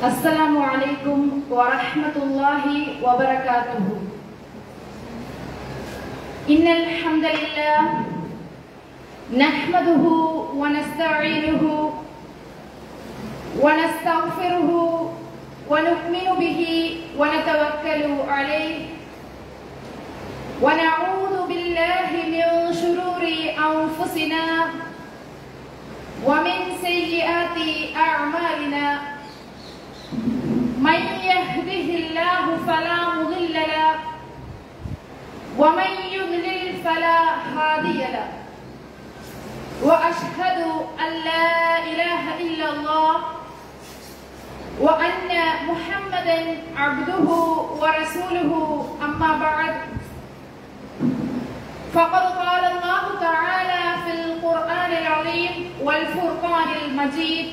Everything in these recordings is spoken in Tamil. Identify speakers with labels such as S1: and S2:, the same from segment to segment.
S1: السلام عليكم ورحمة الله وبركاته. إن الحمد لله نحمده ونستعينه ونستغفره ونؤمن به ونتوكل عليه ونعوذ بالله من شرور أنفسنا ومن سيئات أعمالنا. من يهده الله فلا مضل له ومن يضلل فلا هادي له وأشهد أن لا إله إلا الله وأن محمدا عبده ورسوله. أما بعد فقد قال الله تعالى في القرآن العظيم والفرقان المجيد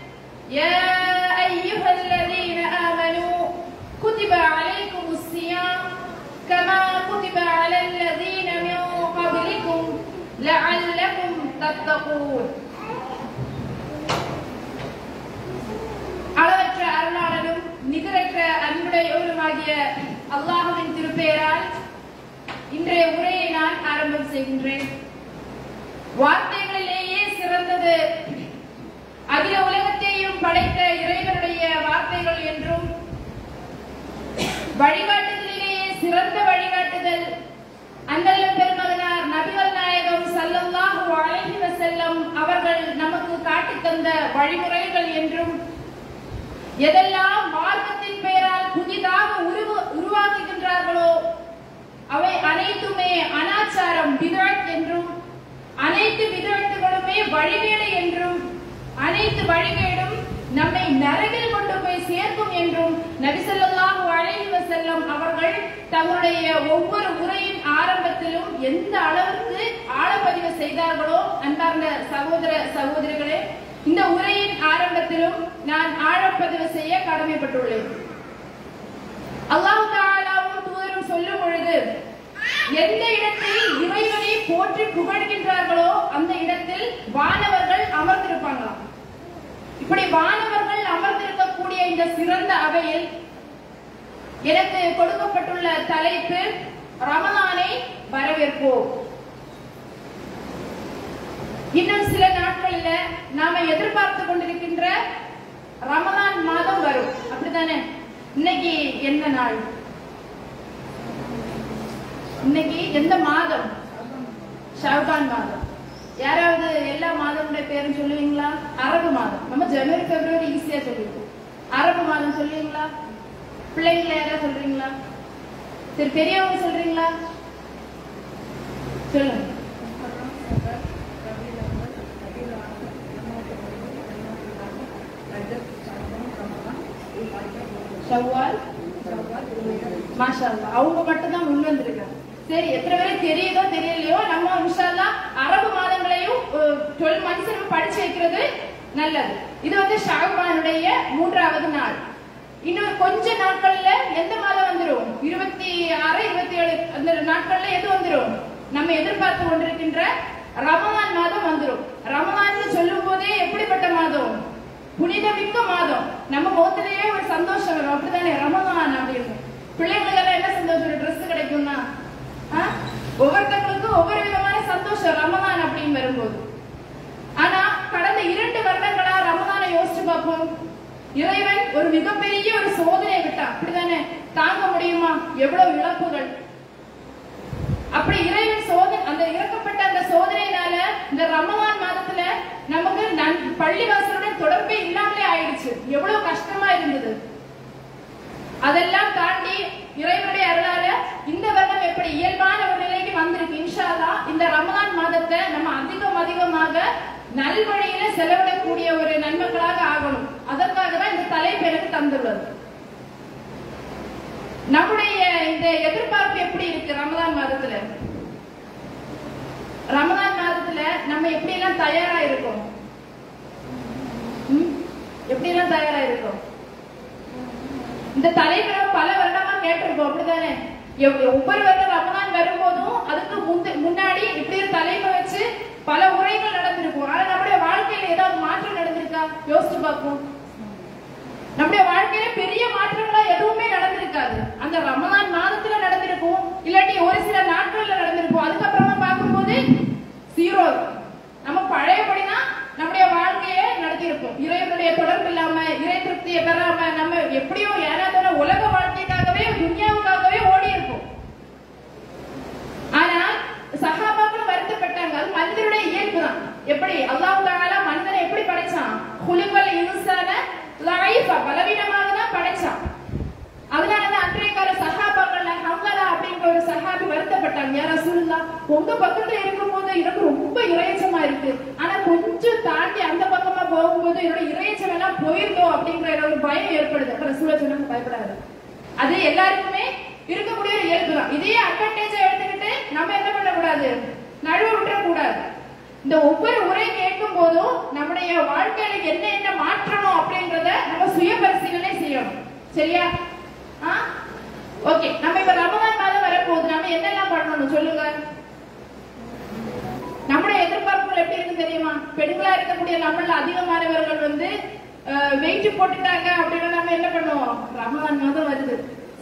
S1: يا أيها الذين آمنوا كتب عليكم الصيام كما كتب على الذين من قبلكم لعلكم تتقون அளவற்ற அருளாளனும் நிகரற்ற அன்புடையோருமாகிய அல்லாஹுவின் திருப்பெயரால் இன்றைய உரையை நான் ஆரம்பம் செய்கின்றேன் வார்த்தைகளிலேயே சிறந்தது அகில உலகத்தையும் படைத்த இறைவனுடைய வார்த்தைகள் என்றும் வழிகாட்டுதலிலேயே சிறந்த வழிகாட்டுதல் அந்தல்ல பெருமகனார் நபிகள் நாயகம் சல்லல்லாஹு அலைஹி வஸல்லம் அவர்கள் நமக்கு காட்டி தந்த வழிமுறைகள் என்றும் எதெல்லாம் மார்க்கத்தின் பெயரால் புதிதாக உருவ உருவாக்குகின்றார்களோ அவை அனைத்துமே அனாச்சாரம் பிதழ் என்றும் அனைத்து விதத்துகளுமே வழிவேலை என்றும் அனைத்து வழிகேடும் நம்மை நரகில் கொண்டு போய் சேர்க்கும் என்றும் நபிசல்லாஹு அலைஹி செல்லும் அவர்கள் தங்களுடைய ஒவ்வொரு உரையின் ஆரம்பத்திலும் எந்த அளவுக்கு ஆழப்பதிவு செய்தார்களோ அன்பார்ந்த சகோதர சகோதரிகளே இந்த உரையின் ஆரம்பத்திலும் நான் ஆழப்பதிவு செய்ய கடமைப்பட்டுள்ளேன். அல்லாஹு தாலாவும் தூதரும் சொல்லும் பொழுது எந்த இடத்தில் இறைவனை போற்றி புகழ்கின்றார்களோ அந்த இடத்தில் வானவர்கள் அமர்ந்திருப்பாங்களாம். இப்படி வானவர்கள் அமர்ந்திருக்கக்கூடிய இந்த சிறந்த அவையில் எனக்கு கொடுக்கப்பட்டுள்ள தலைப்பு ரமலானை வரவேற்போம். இன்னும் சில நாட்கள்ல நாம எதிர்பார்த்து கொண்டிருக்கின்ற ரமலான் மாதம் வரும். அப்படித்தானே? இன்னைக்கு எந்த நாள்? இன்னைக்கு எந்த மாதம்? ஷாபான் மாதம். யாராவது எல்லா மாதமுடைய பேரும் சொல்லுவீங்களா? அரபு மாதம். நம்ம ஜனவரி பிப்ரவரி ஈஸியா சொல்லிருக்கோம். அரபு மாதம் சொல்லுவீங்களா? பிள்ளைங்கள யாராவது சொல்றீங்களா? சரி பெரியவங்க சொல்றீங்களா? சொல்லுங்க. மாஷா அவங்க மட்டும் தான் முன் வந்திருக்காங்க சரி எத்தனை பேருக்கு தெரியுதோ தெரியலையோ நம்ம இன்ஷால்லா அரபு மாதங்களையும் டுவெல் மந்த்ஸ் நம்ம படிச்சு வைக்கிறது நல்லது. இது வந்து ஷாகுபானுடைய மூன்றாவது நாள். இன்னும் கொஞ்ச நாட்கள்ல எந்த மாதம் வந்துடும் இருபத்தி ஆறு இருபத்தி ஏழு அந்த நாட்கள்ல எது வந்துடும் நம்ம எதிர்பார்த்து கொண்டிருக்கின்ற ரமவான் மாதம் வந்துடும் ரமவான் சொல்லும் போதே எப்படிப்பட்ட மாதம்? புனிதமிக்க மாதம். நம்ம முகத்திலேயே ஒரு சந்தோஷம் வரும். அப்படித்தானே? ரமவான் அப்படின்னு. பிள்ளைங்களுக்கு என்ன சந்தோஷம்? ட்ரெஸ் கிடைக்கும்னா ஒவ்வொருத்தங்களுக்கும் ஒவ்வொரு விதமான சந்தோஷம் ரமதான் அப்படின்னு வரும்போது. ஆனா கடந்த இரண்டு வருடங்களா ரமதானை யோசிச்சு பார்ப்போம். இறைவன் ஒரு மிகப்பெரிய ஒரு சோதனை விட்டான். அப்படிதானே? தாங்க முடியுமா? எவ்வளவு இழப்புகள். அப்படி இறைவன் சோதனை அந்த இறக்கப்பட்ட அந்த சோதனையினால இந்த ரமவான் மாதத்துல நமக்கு நன் பள்ளிவாசலுடன் தொடர்பே இல்லாமலே ஆயிடுச்சு. எவ்வளவு கஷ்டமா இருந்தது. அதெல்லாம் தாண்டி இறைவனுடைய அருளால இந்த வருடம் எப்படி இயல்பான ஒரு நிலைக்கு வந்திருக்கு. இன்ஷா இந்த ரமலான் மாதத்தை நம்ம அதிகம் அதிகமாக நல்வழியில செலவிடக்கூடிய ஒரு நன்மக்களாக ஆகணும். அதற்காக தான் இந்த தலைப்பு எனக்கு நம்முடைய இந்த எதிர்பார்ப்பு எப்படி இருக்கு ரமதான் மாதத்துல? ரமதான் மாதத்துல நம்ம எப்படி எல்லாம் தயாரா இருக்கோம்? எப்படி எல்லாம் தயாரா இருக்கோம்? இந்த தலைவரை பல வருடமா கேட்டிருக்கோம் அப்படிதானே ஒவ்வொரு வருடம் ரமணான் வரும்போதும் அதுக்கு முன்னாடி இப்படி ஒரு தலைமை வச்சு பல உரைகள் நடந்திருக்கும். ஆனா நம்முடைய வாழ்க்கையில ஏதாவது மாற்றம் நடந்திருக்கா? யோசிச்சு பார்ப்போம். நம்முடைய வாழ்க்கையில பெரிய மாற்றங்களா எதுவுமே நடந்திருக்காது. அந்த ரமணான் மாதத்துல நடந்திருக்கும் இல்லாட்டி ஒரு சில நாட்கள்ல நடந்திருக்கும். அதுக்கப்புறமா பார்க்கும்போது ஜீரோ நம்ம பழையபடிதான் நம்முடைய வாழ்க்கையை நடத்தியிருப்போம். இறைவனுடைய தொடர்பு இல்லாம இறை திருப்தியை பெறாம நம்ம எப்படியோ யாராவது உலக வாழ்க்கைக்காகவே துன்யாவுக்காகவே ஓடி இருப்போம் ஆனா சஹாபாக்களும் வருத்தப்பட்டாங்க. அது மனிதனுடைய இயல்பு தான். எப்படி? அல்லாஹ் தஆலா மனிதனை எப்படி படைச்சான்? குலுங்கல் இன்சான லைஃபா பலவீனமாக தான் படைச்சான். அதனாலதான் அன்றைய கால சஹாபாக்கள்ல ஹம்லா அப்படிங்கிற ஒரு சஹாபி வருத்தப்பட்டாங்க. யார் ரசூலுல்லா உங்க பக்கத்துல இருக்கும்போது எனக்கு ரொம்ப இறைச்சமா இருக்கு. ஆனா கொஞ்சம் தாண்டி அந்த பக்கமா போகும்போது என்னோட இறைச்சம் எல்லாம் போயிருந்தோம் அப்படிங்கிற ஒரு பயம் ஏற்படுது. அப்ப ரசூலா சொன்னாங்க பயப்படாது. அது எல்லாருக்குமே இருக்கக்கூடிய ஒரு இயல்பு தான். இதையே அட்வான்டேஜ் எடுத்துக்கிட்டு நம்ம என்ன பண்ணக்கூடாது? நழுவ விட்டுறக்கூடாது. இந்த ஒவ்வொரு உரை கேட்கும் போதும் நம்முடைய வாழ்க்கையில என்ன என்ன மாற்றணும் அப்படின்றத நம்ம சுய பரிசீலனை செய்யணும். சரியா? ஓகே. நம்ம இப்ப ரமதான் மாதம் வரப்போகுது. நம்ம என்னெல்லாம் பண்ணணும் சொல்லுங்க. நம்முடைய எதிர்பார்ப்புகள் எப்படி இருக்கு தெரியுமா? பெண்களா இருக்கக்கூடிய நம்மள அதிகமானவர்கள் வந்து வெயிட் போட்டுட்டாங்க அப்படின்னா நம்ம என்ன பண்ணுவோம்? ரமதான் மாதம் வருது.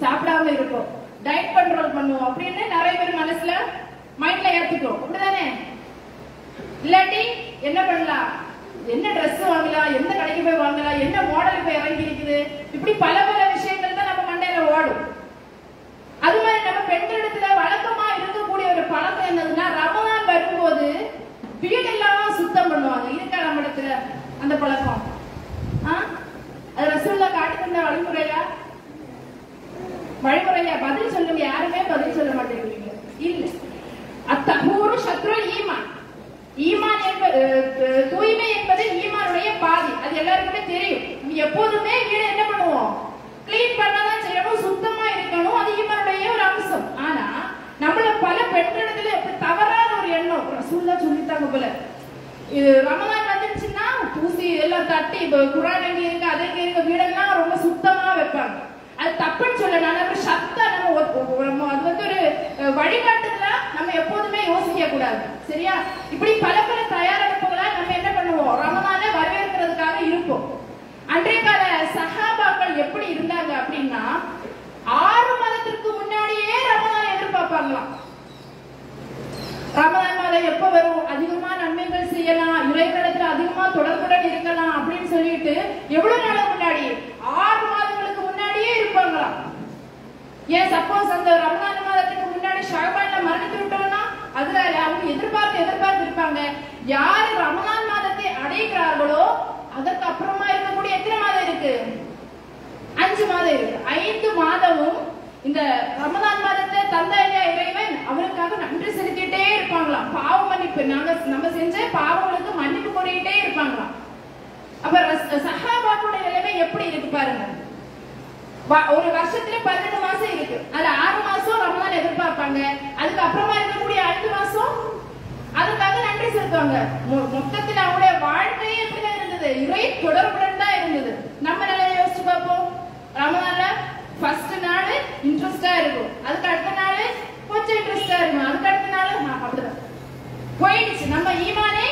S1: சாப்பிடாம இருப்போம். டயட் கண்ட்ரோல் பண்ணுவோம். அப்படின்னு நிறைய பேர் மனசுல மைண்ட்ல ஏத்துக்கிறோம் அப்படிதானே இல்லாட்டி என்ன பண்ணலாம்? என்ன ட்ரெஸ் வாங்கலாம்? எந்த கடைக்கு போய் வாங்கலாம்? என்ன மாடல் இப்ப இறங்கி இருக்குது? இப்படி பல பல விஷயங்கள் தான் நம்ம மண்டையில ஓடும் அது மாதிரி நம்ம பெண்களிடத்துல வழக்கமா இருக்கக்கூடிய ஒரு பழக்கம் என்னதுன்னா ரமதான் வரும்போது வீடெல்லாம் சுத்தம் பண்ணுவாங்க. இருக்கா நம்ம இடத்துல அந்த பழக்கம்? அது ரசூல்ல காட்டி தந்த வழிமுறையா? வழிமுறையா? பதில் சொல்லுங்க யாருமே பதில் சொல்ல மாட்டேங்கிறீங்க. இல்ல. அத்தகூறு சத்ரு ஈமான். ஈமான் என்பது தூய்மை என்பது ஈமானுடைய பாதி. அது எல்லாருக்குமே தெரியும். எப்போதுமே வீடு என்ன பண்ணுவோம்? க்ளீன் பண்ணதான் செய்யணும் சுத்தமா இருக்கணும் அது இவருடைய ஒரு அம்சம். ஆனா நம்மள பல பெற்றெடுத்துல இப்படி தவறான ஒரு எண்ணம். ரசூல்லா சொல்லித்தாங்க போல. இது ரமதான் வந்துருச்சுன்னா தூசி எல்லாம் தட்டி இப்ப குரான் எங்க இருக்கு அது எங்க இருக்கு வீடெல்லாம் ரொம்ப சுத்தமா வைப்பாங்க. அது தப்புன்னு சொல்ல நம்ம நம்ம நம்ம அது வந்து ஒரு அஹ், வழிகாட்டுதலா நம்ம எப்போதுமே யோசிக்க கூடாது. சரியா? இப்படி பல பல தயாரிப்புகளா நம்ம என்ன பண்ணுவோம்? ரமதான வரவேற்கிறதுக்காக இருப்போம். அன்றைய கால சஹாபாக்கள் எப்படி இருந்தாங்க அப்படின்னா ஆறு மாதத்திற்கு முன்னாடியே ரமதான் எதிர்பார்ப்பாங்களாம். ரமதான் மாதம் எப்ப வரும்? அதிகமா நன்மைகள் செய்யலாம் இறைவனிடத்துல அதிகமா தொடர்புடன் இருக்கலாம் அப்படின்னு சொல்லிட்டு எவ்வளவு நாளுக்கு முன்னாடி? ஆறு மாதங்களுக்கு முன்னாடியே இருப்பாங்களாம். ஏன் சப்போஸ் அந்த ரமதான் மாதத்துக்கு முன்னாடி ஷாபான்ல மரணித்து விட்டோம்னா அதனால அவங்க எதிர்பார்த்து எதிர்பார்த்து இருப்பாங்க யாரு ரமதான் மாதத்தை அடைகிறார்களோ அதற்கு அப்புறம் எத்தனை மாதம் இருக்கு? அஞ்சு மாதம் இருக்கு. ஐந்து மாதமும் இந்த ரமதான் மாதத்தை தந்த இல்லையா இறைவன் அவருக்காக நன்றி செலுத்திட்டே இருப்பாங்களாம். பாவ மன்னிப்பு. நாங்க நம்ம செஞ்ச பாவங்களுக்கு மன்னிப்பு கோரிக்கிட்டே இருப்பாங்களாம். அப்ப ரஸ்- சஹாபாக்களுடைய நிலைமை எப்படி இருக்கு பாருங்க. வ- ஒரு வருஷத்துல பன்னெண்டு மாசம் இருக்கு. அதுல ஆறு மாசம் ரமதான் எதிர்பார்ப்பாங்க. அதுக்கு அப்புறமா இருக்கக்கூடிய ஐந்து மாசம் அதுக்காக நன்றி செலுத்துவாங்க. மொ- மொத்தத்துல அவங்களுடைய வாழ்க்கையே எப்படிதான் இருந்தது. இறை தொடர்புடன் தான் இருந்தது. நம்ம நல்லா யோசிச்சு பார்ப்போம். ரமதான்ல ஃபர்ஸ்ட் நாள் இன்ட்ரெஸ்டா இருக்கும். அதுக்கு அடுத்த நாள் கொஞ்சம் இன்ட்ரெஸ்டா இருக்கும். அதுக்கு அடுத்த நாள் ஆ, அப்படிதான். போயிடுச்சு. நம்ம ஈமானே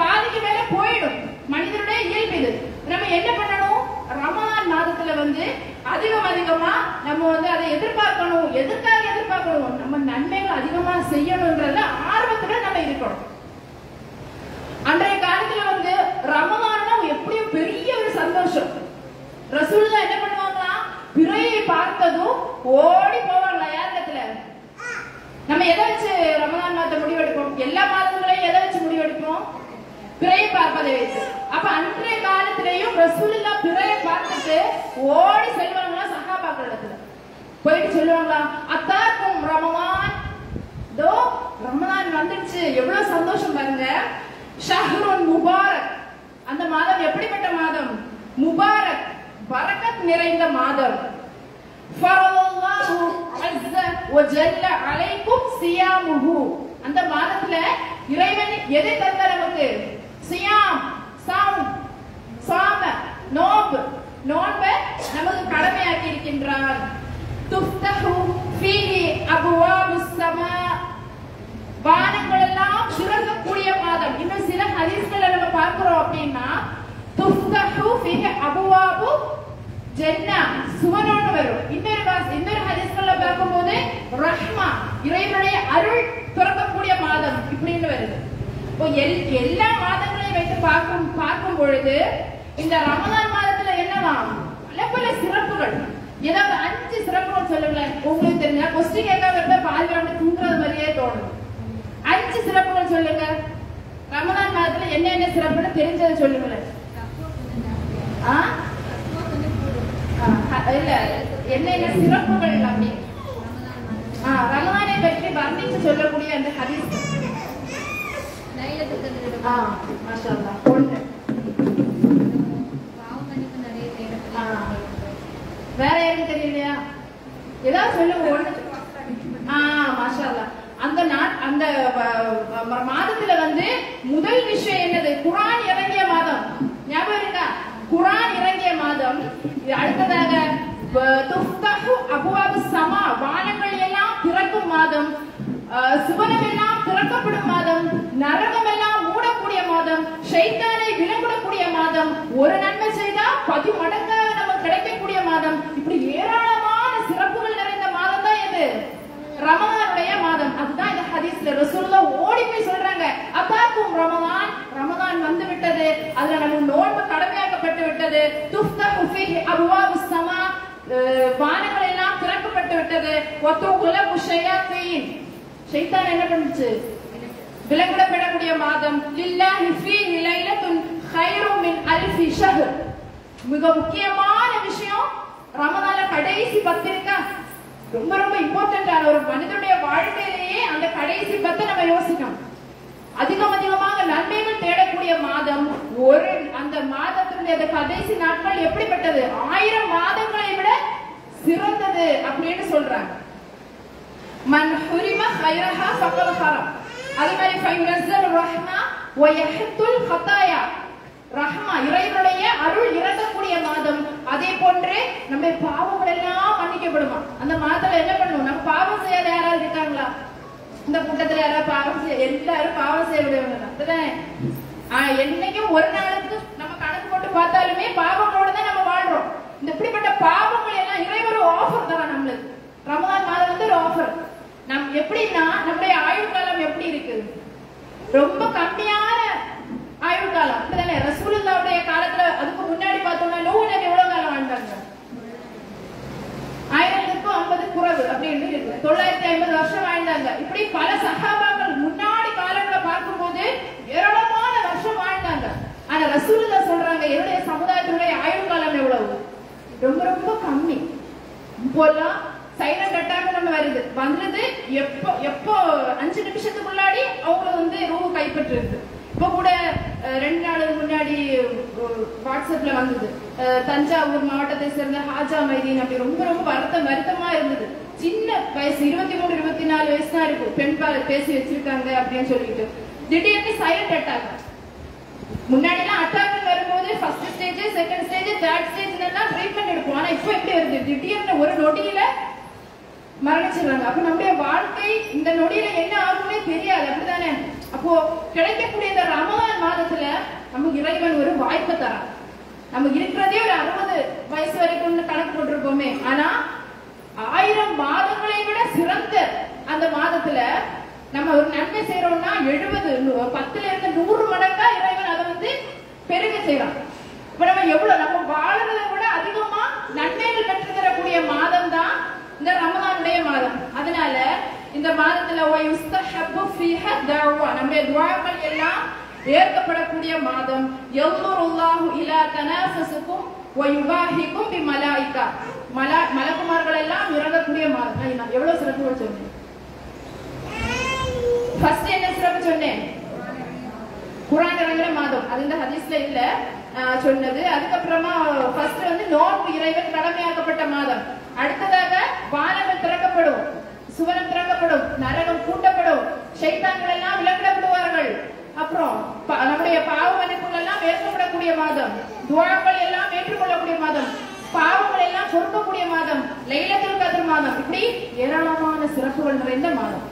S1: பாதிக்கு மேல போயிடும். மனிதனுடைய இயல்பு இது. நம்ம என்ன பண்ணணும்? ரமதான் மாதத்துல வந்து அதிகம் அதிகமா நம்ம வந்து அதை எதிர்பார்க்கணும். எதுக்காக எதிர்பார்க்கணும்? நம்ம நன்மைகள் அதிகமா செய்யணும்ன்றத ஆர்வத்துல நம்ம இருக்கணும். அன்றைய காலத்துல வந்து ரமதான் எப்படியும் பெரிய ஒரு சந்தோஷம். ரசூலுல்லா என்ன பண்ணுவாங்களா? பிறையை பார்த்ததும் ஓடி போவாங்களா யார் இடத்துல? நம்ம எதை வச்சு ரமதான் மாதத்தை முடிவெடுப்போம் எல்லா மாதங்களையும் எதை வச்சு முடிவெடுப்போம் பிறைய பார்ப்பதை வைத்து. அப்ப அன்றைய காலத்திலேயும் ரசூலுல்லா பிறைய பார்த்துட்டு ஓடி செல்வாங்களா சஹாபாக்கள் இடத்துல? போயிட்டு சொல்லுவாங்களா அத்தாக்கும் ரமவான் தோ ரமதான் வந்துடுச்சு. எவ்வளவு சந்தோஷம் பாருங்க. ஷஹ்ருன் முபாரக். அந்த மாதம் எப்படிப்பட்ட மாதம்? முபாரக் பரக்கத் நிறைந்த மாதம். அலைக்கும் சியாமுஹு. அந்த மாதத்துல இறைவன் எதை தந்த நமக்கு? சியாம் சாம் சாம நோன்பு நோன்பை நமக்கு கடமையாக்கி இருக்கின்றார். துஃப்தஹு ஃபீஹி அபுவாபு ஸமா. வானங்கள் எல்லாம் திறக்கக்கூடிய மாதம். இன்னும் சில ஹதீஸ்களை நம்ம பார்க்கிறோம் அப்படின்னா துஃப்தஹு ஃபீஹி அபுவாபு ஜன்னா. சுவனோடு வரும். இன்னொரு வாஸ் இன்னொரு ஹதீஸ்கள்ல பார்க்கும்போது ரஹ்மா இறைவனுடைய அருள் திறக்கக்கூடிய மாதம் இப்படின்னு வருது. இப்போ எல்- எல்லா மாதங்களையும் வைத்து பார்க்கும் பார்க்கும் பொழுது இந்த ரமதான் மாதத்துல என்னவாம் பல பல சிறப்புகள். ஏதாவது அஞ்சு சிறப்புகள் சொல்லுங்களேன். உங்களுக்கு தெரிஞ்சா கொஸ்டின் கேட்காம இருந்தா பாதி அப்படி தூங்குறது மாதிரியே தோணும். அஞ்சு சிறப்புகள் சொல்லுங்க. ரமதான் மாதத்துல என்ன என்ன சிறப்புன்னு தெரிஞ்சதை சொல்லுங்களேன். ஆ? ஆ, இல்ல என்ன என்ன சிறப்புகள் அப்படி? ஆ, பற்றி வர்ணித்து சொல்லக்கூடிய அந்த ஹதீஸ். ஆ மாஷா ஆ. வேற யாரும் தெரியலையா? ஏதாவது சொல்லுங்க ஒண்ணு ஆ மாஷா. அந்த நாட் அந்த மாதத்துல வந்து முதல் விஷயம் என்னது? குரான் இறங்கிய மாதம். ஞாபகம் இருக்கா? குரான் இறங்கிய மாதம். அடுத்ததாக அபுவாபு சமா வானங்கள் எல்லாம் திறக்கும் மாதம். சுவனம் எல்லாம் திறக்கப்படும் மாதம். நரகம் எல்லாம் மாதம் ஷைத்தானை விலங்குடக்கூடிய மாதம் ஒரு நன்மை செய்தா பதி மடங்காக நமக்கு கிடைக்கக்கூடிய மாதம். இப்படி ஏராளமான சிறப்புகள் நிறைந்த மாதம் தான் எது ரமதானுடைய மாதம். அதுதான் இந்த ஹதீஸ்ல ரசூலுல்லாஹ் ஓடி போய் சொல்றாங்க. அப்பாக்கும் ரமதான். ரமதான் வந்து விட்டது. அதுல நம்ம நோன்பு கடமையாக்கப்பட்டு விட்டது. துஃப்தா ஃபீஹி அபுவா ஸமா. வானங்கள் எல்லாம் திறக்கப்பட்டு விட்டது. வத்துகுல முஷையாத்தீன் ஷைத்தான் என்ன பண்ணுச்சு? விலங்கிடப்படக்கூடிய மாதம் மிக முக்கியமான விஷயம் ரமதான கடைசி பத்து இருக்கா? ரொம்ப ரொம்ப இம்பார்ட்டன்டான ஒரு மனிதனுடைய வாழ்க்கையிலேயே அந்த கடைசி பத்தை நம்ம யோசிக்கணும். அதிகம் அதிகமாக நன்மைகள் தேடக்கூடிய மாதம் ஒரு அந்த மாதத்தினுடைய அந்த கடைசி நாட்கள் எப்படிப்பட்டது? ஆயிரம் மாதங்களை விட சிறந்தது அப்படின்னு சொல்றாங்க. மன் ஹுரிம ஹைரஹா ஃபக்கத் அதே மாதிரி ஃபைனஸ்ஸல் ரஹ்மா வ யஹ்துல் ஹதாயா ரஹ்மா இறைவனுடைய அருள் இறங்கக்கூடிய மாதம். அதே போன்று நம்ம பாவங்கள் எல்லாம் மன்னிக்கப்படுமா? அந்த மாதத்துல என்ன பண்ணுவோம் நம்ம பாவம் செய்யாத யாராவது இருக்காங்களா? இந்த கூட்டத்துல யாராவது பாவம் செய்ய எல்லாரும் பாவம் செய்ய விடுவாங்க அப்படிதானே? ஆஹ் என்னைக்கும் ஒரு நாளுக்கு நம்ம கணக்கு போட்டு பார்த்தாலுமே பாவங்களோட தான் நம்ம வாழ்றோம். இந்த இப்படிப்பட்ட பாவங்கள் எல்லாம் இறைவரும் ஆஃபர் தான் நம்மளுக்கு. ரமதான் மாதம் வந்து ஒரு ஆஃபர் நம் எப்படின்னா நம்முடைய ஆயுள் காலம் எப்படி இருக்கு? ரொம்ப கம்மியான ஆயுள் காலம் அப்படிதானே? ரசூலுல்லாவுடைய காலத்துல அதுக்கு முன்னாடி பார்த்தோம்னா நூறு நபி எவ்வளவு காலம் வாழ்ந்தாங்க? ஆயிரத்துக்கும் ஐம்பது குறவு அப்படின்னு இருக்கு. தொள்ளாயிரத்தி ஐம்பது வருஷம் வாழ்ந்தாங்க. இப்படி பல சகாபாக்கள் முன்னாடி காலங்களை பார்க்கும்போது ஏராளமான வருஷம் வாழ்ந்தாங்க. ஆனா ரசூலுல்லா சொல்றாங்க என்னுடைய சமுதாயத்தினுடைய ஆயுள் காலம் எவ்வளவு? ரொம்ப ரொம்ப கம்மி. இப்போல்லாம் சைலண்ட் அட்டாக் நம்ம வருது. வந்தது எப்போ எப்போ அஞ்சு நிமிஷத்துக்கு முன்னாடி அவங்கள வந்து ரூ கைப்பற்றிருக்கு. இப்போ கூட ரெண்டு நாளுக்கு முன்னாடி வாட்ஸ்அப்ல வந்தது. தஞ்சாவூர் மாவட்டத்தை சேர்ந்த ஹாஜா மைதீன் அப்படி ரொம்ப ரொம்ப வருத்தம் வருத்தமா இருந்தது. சின்ன வயசு இருபத்தி மூணு இருபத்தி நாலு வயசு தான் இருக்கும். பெண் பேசி வச்சிருக்காங்க அப்படின்னு சொல்லிட்டு. திடீர்னு சைலண்ட் அட்டாக் முன்னாடி எல்லாம் அட்டாக் வரும்போது first stage second stage third stage எல்லாம் ட்ரீட்மெண்ட் எடுப்போம். ஆனா இப்போ எப்படி வருது? திடீர்னு ஒரு நொடியில மரணிச்சிடுறாங்க. அப்ப நம்முடைய வாழ்க்கை இந்த நொடியில என்ன ஆகும்னே தெரியாது. அப்படிதானே அப்போ கிடைக்கக்கூடிய இந்த ரமலான் மாதத்துல நமக்கு இறைவன் ஒரு வாய்ப்பு தரான் நம்ம இருக்கிறதே ஒரு அறுபது வயசு வரைக்கும் கணக்கு போட்டிருப்போமே. ஆனா ஆயிரம் மாதங்களை விட சிறந்த அந்த மாதத்துல நம்ம ஒரு நன்மை செய்யறோம்னா எழுபது பத்துல இருந்து நூறு மடங்கா இறைவன் அதை வந்து பெருக செய்யறான் இப்ப நம்ம எவ்வளவு நம்ம வாழறதை விட அதிகமா நன்மைகள் பெற்று தரக்கூடிய மாதம் தான் இந்த ரமலானுடைய மாதம். அதனால இந்த மாதத்துல நம்முடைய துஆக்கள் எல்லாம் ஏற்கப்படக்கூடிய மாதம். யல்லுருல்லாஹு இலா தனாஃபுசுக்கும் பி பிமலாயிகா. மலா மலக்குமார்கள் எல்லாம் இறங்கக்கூடிய மாதம். நான் எவ்வளவு சிறப்பு சொன்னேன்? ஃபர்ஸ்ட் என்ன சிறப்பு சொன்னேன்? குரான் இறங்குற மாதம். அது இந்த ஹதீஸ்ல இல்லை. சொன்னது. அதுக்கப்புறமா ஃபர்ஸ்ட் வந்து நோன்பு இறைவன் கடமையாக்கப்பட்ட மாதம். அடுத்ததாக வானங்கள் திறக்கப்படும் சுவனம் திறக்கப்படும் நரகம் கூட்டப்படும் சைத்தான்கள் எல்லாம் விலங்கிடப்படுவார்கள். அப்புறம் நம்முடைய பாவ மன்னிப்புகள் எல்லாம் ஏற்கப்படக்கூடிய மாதம். துவாக்கள் எல்லாம் ஏற்றுக்கொள்ளக்கூடிய மாதம். பாவங்கள் எல்லாம் பொறுக்கக்கூடிய மாதம். லைலத்தில் கதிர் மாதம். இப்படி ஏராளமான சிறப்புகள் நிறைந்த மாதம்.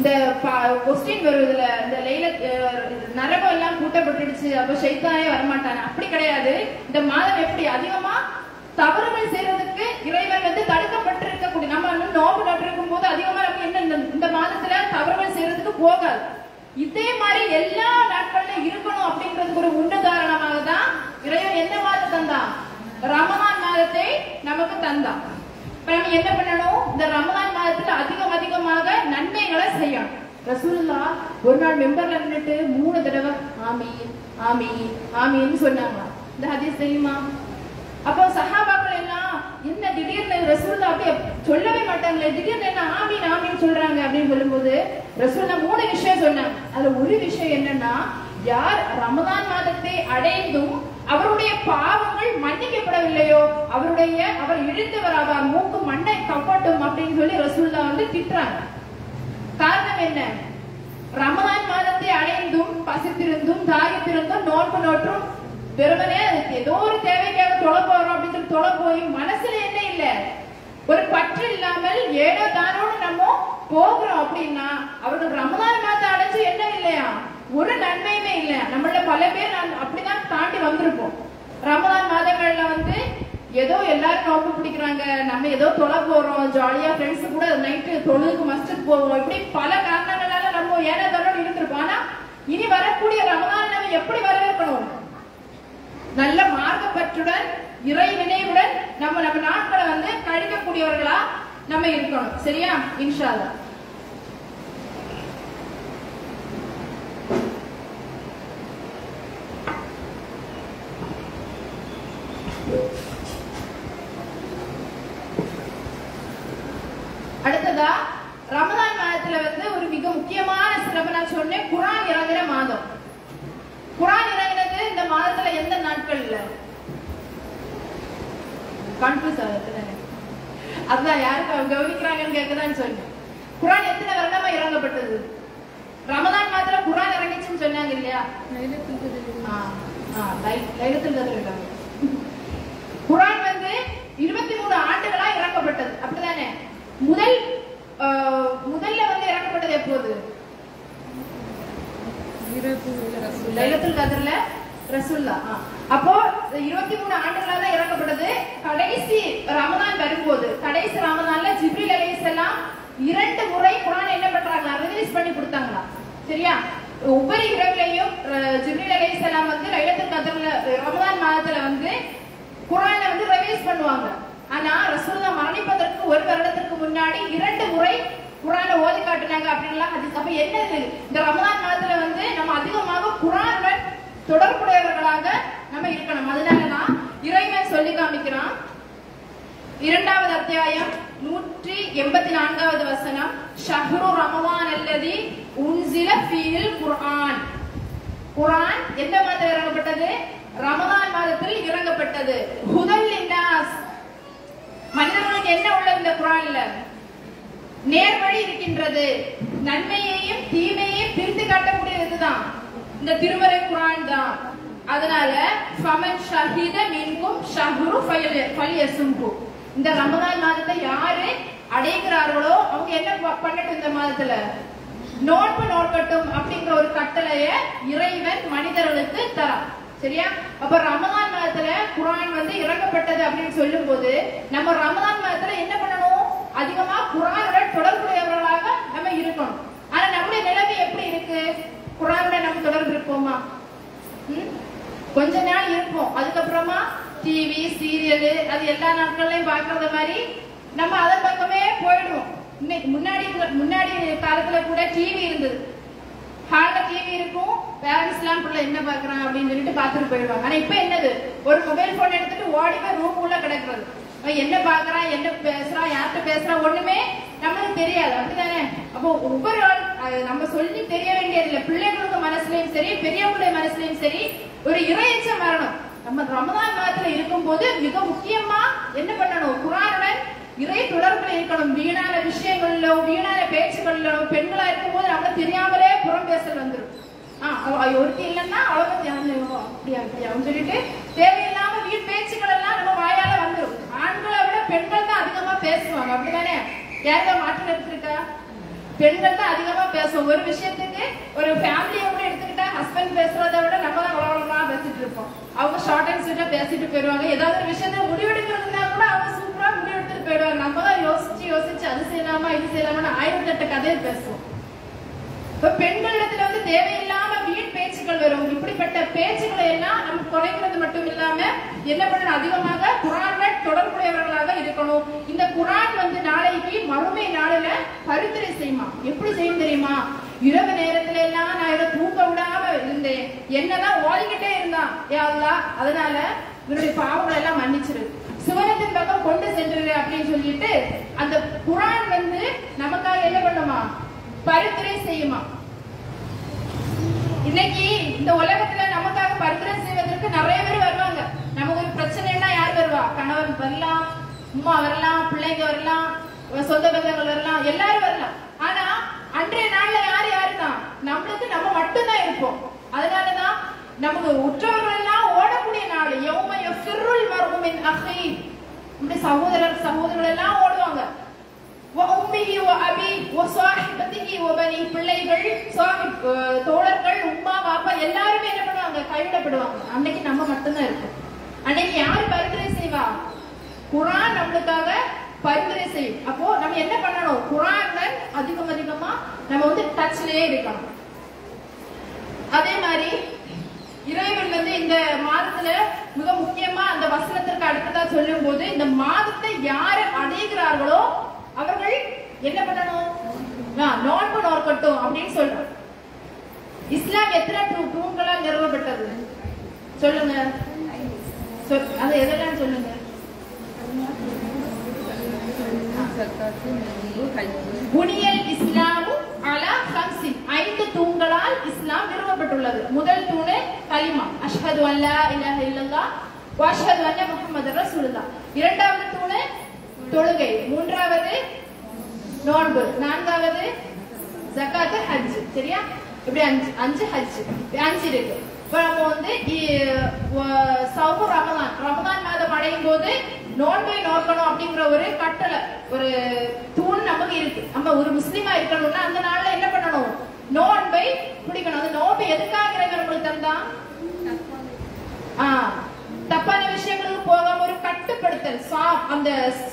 S1: இந்த கொஸ்டின் வரும் இதுல இந்த லைல நரகம் எல்லாம் கூட்டப்பட்டுடுச்சு அப்ப சைத்தானே வரமாட்டானே? அப்படி கிடையாது. இந்த மாதம் எப்படி அதிகமா தவறுகள் செய்யறதுக்கு இறைவன் வந்து தடுக்கப்பட்டிருக்கக்கூடிய நம்ம வந்து நோம்பு நட்டிருக்கும் போது அதிகமா நம்ம என்ன இந்த- இந்த மாதத்துல தவறுகள் செய்யறதுக்கு போகாது. இதே மாதிரி எல்லா நாட்கள்ல இருக்கணும் அப்படின்றதுக்கு ஒரு உன்னதாரணமாக தான் இறைவன் எந்த மாதம் தந்தான்? ரமலான் மாதத்தை நமக்கு தந்தான். இப்ப நம்ம என்ன பண்ணணும்? இந்த ரமலான் மாதத்துல அதிகம் அதிகமாக நன்மைகளை செய்யணும். ரசூல்லா ஒரு நாள் மெம்பர்ல இருந்துட்டு மூணு தடவை ஆமீன் ஆமீன் ஆமீன்னு சொன்னாங்க இந்த ஹதீஸ் தெரியுமா? அப்போ சஹாபாக்கள் எல்லாம் என்ன திடீர்னு ரசூல்லா அப்படியே சொல்லவே மாட்டாங்களே திடீர்னு என்ன ஆமீன் ஆமீன் சொல்றாங்க அப்படின்னு சொல்லும்போது ரசூல்லா மூணு விஷயம் சொன்னாங்க. அதுல ஒரு விஷயம் என்னன்னா யார் ரமதான் மாதத்தை அடைந்தும் அவருடைய பாவங்கள் மன்னிக்கப்படவில்லையோ? அவருடைய அவர் இழுத்தவர் ஆவார் மூக்கு மண்ணை கப்பட்டும் அப்படின்னு சொல்லி ரசூல்லா வந்து திட்டுறாங்க. காரணம் என்ன? ரமலான் மாதத்தை அடைந்தும் பசித்திருந்தும் தாகித்திருந்தும் நோன்பு நோற்றும் வெறுமனே அதுக்கு ஏதோ ஒரு தேவைக்காக தொலை போறோம் அப்படின்னு சொல்லி தொலை போய் மனசுல என்ன இல்ல? ஒரு பற்று இல்லாமல் ஏனோ தானோடு நம்ம போகிறோம் அப்படின்னா அவர்கள் ரமலான் மாதம் அடைஞ்சு என்ன இல்லையா? ஒரு நன்மையுமே இல்ல. நம்மள பல பேர் நான் அப்படிதான் தாண்டி வந்திருப்போம். ரமதான் மாதங்கள்ல வந்து ஏதோ எல்லாரும் நோக்கு பிடிக்கிறாங்க. நம்ம ஏதோ தொலை போறோம். ஜாலியா ஃப்ரெண்ட்ஸ் கூட நைட்டு தொழுதுக்கு மஸ்ஜித் போவோம். இப்படி பல காரணங்களால நம்ம ஏன தானோடு இருந்திருப்போம். ஆனா இனி வரக்கூடிய ரமதான் நம்ம எப்படி வரவேற்கணும்? நல்ல மார்க்கப்பற்றுடன் இறை நினைவுடன் நம்ம நம்ம நாட்களை வந்து கழிக்கக்கூடியவர்களா நம்ம இருக்கணும். சரியா? இன்ஷால்லா அல்லாஹ் அடுத்ததா ரமலான் மாதத்துல வந்து ஒரு மிக முக்கியமான சிறப்பு நான் சொன்னேன் குரான் இறங்குற மாதம் குரான் இறங்கினது இந்த மாதத்துல எந்த நாட்கள்ல கன்ஃபியூஸ் ஆகுது அதான் யாருக்கு அவங்க கவனிக்கிறாங்கன்னு கேட்கதான் சொன்னேன் குரான் எத்தனை வருடமா இறங்கப்பட்டது ரமலான் மாதத்துல குரான் இறங்கிச்சுன்னு சொன்னாங்க இல்லையா ஆ, ஆ, லை- லைலத்துல் கத்ர் இருக்காங்க. குரான் வந்து இருபத்தி மூணு ஆண்டுகளா இறக்கப்பட்டது அப்படிதானே முதல் ஆ, முதல்ல வந்து இறக்கப்பட்டது எப்போது லைலத்துல் கத்ர்ல அப்போ இருபத்தி மூணு ஆண்டுகளா தான் இறக்கப்பட்டது கடைசி ரமதான் வரும்போது கடைசி ரமதான்ல ஜிப்ரீல் எல்லாம் இரண்டு முறை குரான் என்ன பண்றாங்களா? ரிலீஸ் பண்ணி கொடுத்தாங்களா? சரியா? ஒவ்வொரு இரவுலையும் ஜிப்ரில் ஜிப்ரீல் எல்லாம் வந்து லைலத்துல் கதர்ல ரமதான் மாதத்துல வந்து குரானை வந்து ரிவைஸ் பண்ணுவாங்க. ஆனா ரசூல்லா மரணிப்பதற்கு ஒரு வருடத்திற்கு முன்னாடி இரண்டு முறை குரானை ஓதி காட்டுனாங்க அப்படின்லாம் ஹதீஸ். அப்ப என்னது இந்த ரமதான் மாதத்துல வந்து நம்ம அதிகமாக குரான் தொடர்புடையவர்களாக நம்ம இருக்கணும். அதனாலதான் இறைவன் சொல்லி காமிக்கிறான். இரண்டாவது அத்தியாயம் நூற்றி எண்பத்தி நான்காவது வசனம். ஷஹ்ரு ரமவான் அல்லது உன்சில ஃபீல் குர்ஆன். குரான் எந்த மாதத்தில் இறங்கப்பட்டது? ரமதான் மாதத்தில் இறங்கப்பட்டது. ஹுதல் இன்னாஸ் மனிதர்களுக்கு என்ன உள்ள இந்த குரான்ல நேர்வழி இருக்கின்றது. நன்மையையும் தீமையையும் பிரித்து காட்டக்கூடியதுதான். இந்த திருமறை குரான் தான். அதனால ஃபமன் ஷஹீத மின்கும் ஷஹ்ரு ஃபல்யசும்பு இந்த ரமதான் மாதத்தை யாரு அடைகிறார்களோ அவங்க என்ன ப- பண்ணட்டும் இந்த மாதத்துல? நோன்பு நோக்கட்டும் அப்படிங்கிற ஒரு கட்டளைய இறைவன் மனிதர்களுக்கு தரான். சரியா? அப்ப ரமதான் மாதத்துல குரான் வந்து இறங்கப்பட்டது அப்படின்னு சொல்லும் போது நம்ம ரமதான் மாதத்துல என்ன பண்ணணும்? அதிகமா குரானுடன் தொடர்புடையவர்களாக நம்ம இருக்கணும் ஆனா நம்முடைய நிலைமை எப்படி இருக்கு குரானுடன் நம்ம தொடர்பு இருப்போமா? கொஞ்ச நாள் இருப்போம். அதுக்கப்புறமா டிவி சீரியல் அது எல்லா நாட்கள்லயும் பாக்குறது மாதிரி நம்ம அதன் பக்கமே போயிடுவோம். இன்னைக்கு முன்னாடி முன்னாடி காலத்துல கூட டிவி இருந்தது. ஹால்ல டிவி இருக்கும். பேரண்ட்ஸ் எல்லாம் பிள்ளை என்ன பாக்குறான் அப்படின்னு சொல்லிட்டு பாத்துட்டு போயிடுவாங்க. ஆனா இப்ப என்னது? ஒரு மொபைல் போன் எடுத்துட்டு ஓடி போய் ரூம் உள்ள கிடக்குறது. என்ன பாக்குறா என்ன பேசுறா யார்கிட்ட பேசுறா ஒண்ணுமே நம்மளுக்கு தெரியாது. அப்படிதானே அப்போ ஒவ்வொரு ஆள் நம்ம சொல்லி தெரிய வேண்டியதில்லை. பிள்ளைகளுக்கு மனசுலயும் சரி பெரியவங்களுடைய மனசுலயும் சரி ஒரு இறையச்சம் வரணும். நம்ம ரமதான் மாதத்துல இருக்கும்போது மிக முக்கியமா என்ன பண்ணணும்? குரானுடன் இறை தொடர்புல இருக்கணும். வீணான விஷயங்கள்லோ வீணான பேச்சுகளிலோ பெண்களா இருக்கும்போது நம்ம தெரியாமலே புறம் பேசல் வந்துடும் ஒருத்தி இல்லைன்னா அவளை பத்தி அப்படியா அப்படியான்னு சொல்லிட்டு தேவையில்லாம வீண் பேச்சுக்கள் எல்லாம் நம்ம வாயால வந்துடும் ஆண்களை விட பெண்கள் தான் அதிகமா பேசுவாங்க அப்படிதானே? யாருக்கா மாற்றம் எடுத்துக்கிட்டா பெண்கள் தான் அதிகமா பேசுவோம் ஒரு விஷயத்துக்கு ஒரு ஃபேமிலியை கூட எடுத்துக்கிட்டா ஹஸ்பண்ட் பேசுறத விட நம்ம தான் உலகமா பேசிட்டு இருப்போம். அவங்க ஷார்ட் அண்ட் ஸ்வீட்டா பேசிட்டு போயிடுவாங்க. ஏதாவது ஒரு விஷயத்த முடிவெடுக்கிறதுனா கூட அவங்க சூப்பரா முடிவெடுத்துட்டு போயிடுவாங்க. நம்ம தான் யோசிச்சு யோசிச்சு அது செய்யலாமா இது செய்யலாமான்னு ஆயிரத்தெட்டு கதையை பேசுவோம். பெண்களிடத்துல வந்து தேவையில்லாம வீண் பேச்சுக்கள் வரும். இப்படிப்பட்ட பேச்சுக்களை எல்லாம் நம்ம குறைக்கிறது மட்டும் இல்லாம என்ன பண்ணணும்? அதிகமாக குரான்ல தொடர்புடையவர்களாக இருக்கணும். இந்த குரான் வந்து நாளைக்கு மறுமை நாளில பரிந்துரை செய்யுமா? எப்படி செய்யும் தெரியுமா? இரவு நேரத்துல எல்லாம் நான் இதை தூக்க விடாம இருந்தேன். என்னதான் ஓடிக்கிட்டே இருந்தான். யா அதனால இவருடைய பாவங்களை எல்லாம் மன்னிச்சிரு. சிவனத்தின் பக்கம் கொண்டு சென்றுரு அப்படின்னு சொல்லிட்டு அந்த குரான் வந்து நமக்காக என்ன பண்ணுமா? பரிந்துரை செய்யுமா? இன்னைக்கு இந்த உலகத்துல நமக்காக பரிந்துரை செய்வதற்கு நிறைய பேர் வருவாங்க. நமக்கு ஒரு பிரச்சனைனா யார் வருவா? கணவன் வரலாம் அம்மா வரலாம் பிள்ளைங்க வரலாம் சொந்த பந்தங்கள் வரலாம் எல்லாரும் வரலாம். ஆனா அன்றைய நாள்ல யார் யாரு தான் நம்மளுக்கு நம்ம மட்டும்தான் இருப்போம். அதனாலதான் நமக்கு உற்றவர்கள் எல்லாம் ஓடக்கூடிய நாள் யௌம சிறுள் மர்உ சகோதரர் சகோதரர்கள் எல்லாம் ஓடுவாங்க. பிள்ளைகள் சாஹிப் தோழர்கள் உம்மா பாப்பா எல்லாருமே என்ன பண்ணுவாங்க? கைவிடப்படுவாங்க. அன்னைக்கு நம்ம மட்டும்தான் இருப்போம் அன்னைக்கு யாரு பரிந்துரை செய்வா? குரான் நம்மளுக்காக பரிந்துரை செய்யும் அப்போ நம்ம என்ன பண்ணணும்? குரான்ல அதிகம் அதிகமா நம்ம வந்து டச்லயே இருக்கணும் அதே மாதிரி இறைவன் வந்து இந்த மாதத்துல மிக முக்கியமா அந்த வசனத்திற்கு அடுத்ததா சொல்லும் போது இந்த மாதத்தை யாரு அடைகிறார்களோ அவர்கள் என்ன பண்ணணும்? நோன்பு நோக்கட்டும் அப்படின்னு சொல்றோம் இஸ்லாம் எத்தனை தூண்களால் நிறுவப்பட்டது? சொல்லுங்க. அது எதெல்லாம் சொல்லுங்க? புனியல் இஸ்லாமு அலா ஹம்சின் ஐந்து தூண்களால் இஸ்லாம் நிறுவப்பட்டுள்ளது. முதல் தூணு கலிமா அஷ்ஹது அல்லா இலாஹ இல்லல்லா வ அஷ்ஹது அன்ன முஹம்மது ரசூலுல்லாஹ். இரண்டாவது தூணு தொழுகை. மூன்றாவது நோன்பு. நான்காவது ஜக்காத்து ஹஜ். சரியா? இப்படி அஞ்சு அஞ்சு ஹஜ். அஞ்சு இருக்கு. இப்ப நம்ம வந்து இ- சௌமு ரமதான். ரமதான் மாதம் அடையும் போது நோன்பை நோக்கணும் அப்படிங்கிற ஒரு கட்டளை ஒரு தூண் நமக்கு இருக்கு. நம்ம ஒரு முஸ்லீமா இருக்கணும்னா அந்த நாள்ல என்ன பண்ணணும்? நோன்பை பிடிக்கணும். அந்த நோன்பை எதுக்காக இருக்கிறவங்களுக்கு நம்மளுக்கு தந்தான் ஆ, தப்பான விஷயங்களுக்கு போகாம ஒரு கட்டுப்படுத்தல் சா அந்த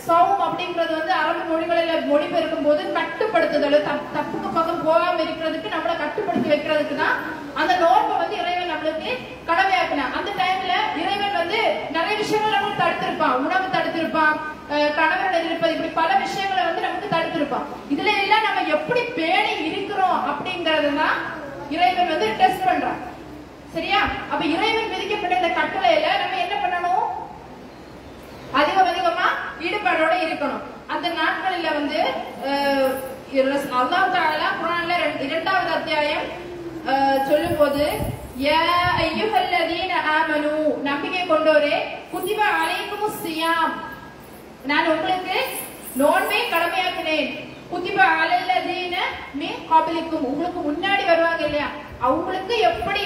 S1: சௌம் அப்படிங்கிறது வந்து அரபு மொழிகளில் மொழிபெயர்க்கும் போது கட்டுப்படுத்துதல் தப்- தப்புக்கு பக்கம் போகாம இருக்கிறதுக்கு நம்மளை கட்டுப்படுத்தி வைக்கிறதுக்கு தான் அந்த நோன்பை வந்து இறைவன் நம்மளுக்கு கடமையாக்கினான் அந்த டைம்ல இறைவன் வந்து நிறைய விஷயங்கள் நம்மளுக்கு தடுத்திருப்பான். உணவு தடுத்திருப்பான் அஹ், கணவருடன் இருப்பது இப்படி பல விஷயங்களை வந்து நமக்கு தடுத்திருப்பான். இதுல எல்லாம் நம்ம எப்படி பேணி இருக்கிறோம் அப்படிங்கறதுதான் இறைவன் வந்து டெஸ்ட் பண்றான். சரியா? அப்ப இறைவன் விதிக்கப்பட்ட இந்த கட்டளையில நம்ம என்ன பண்ணணும்? அதிகம் அதிகமா ஈடுபாடோட இருக்கணும். அந்த நாட்களில வந்து அஹ், இரஸ்- அல்லாஹ் இரண்டாவது அத்தியாயம் சொல்லும் போது நம்பிக்கை கொண்டோரே குதிப அலைக்கும் சியாம். நான் உங்களுக்கு நோன்பை கடமையாக்கினேன். குதிப அலல்லதீன மின் கபலிக்கும். உங்களுக்கு முன்னாடி வருவாங்க இல்லையா? அவங்களுக்கு எப்படி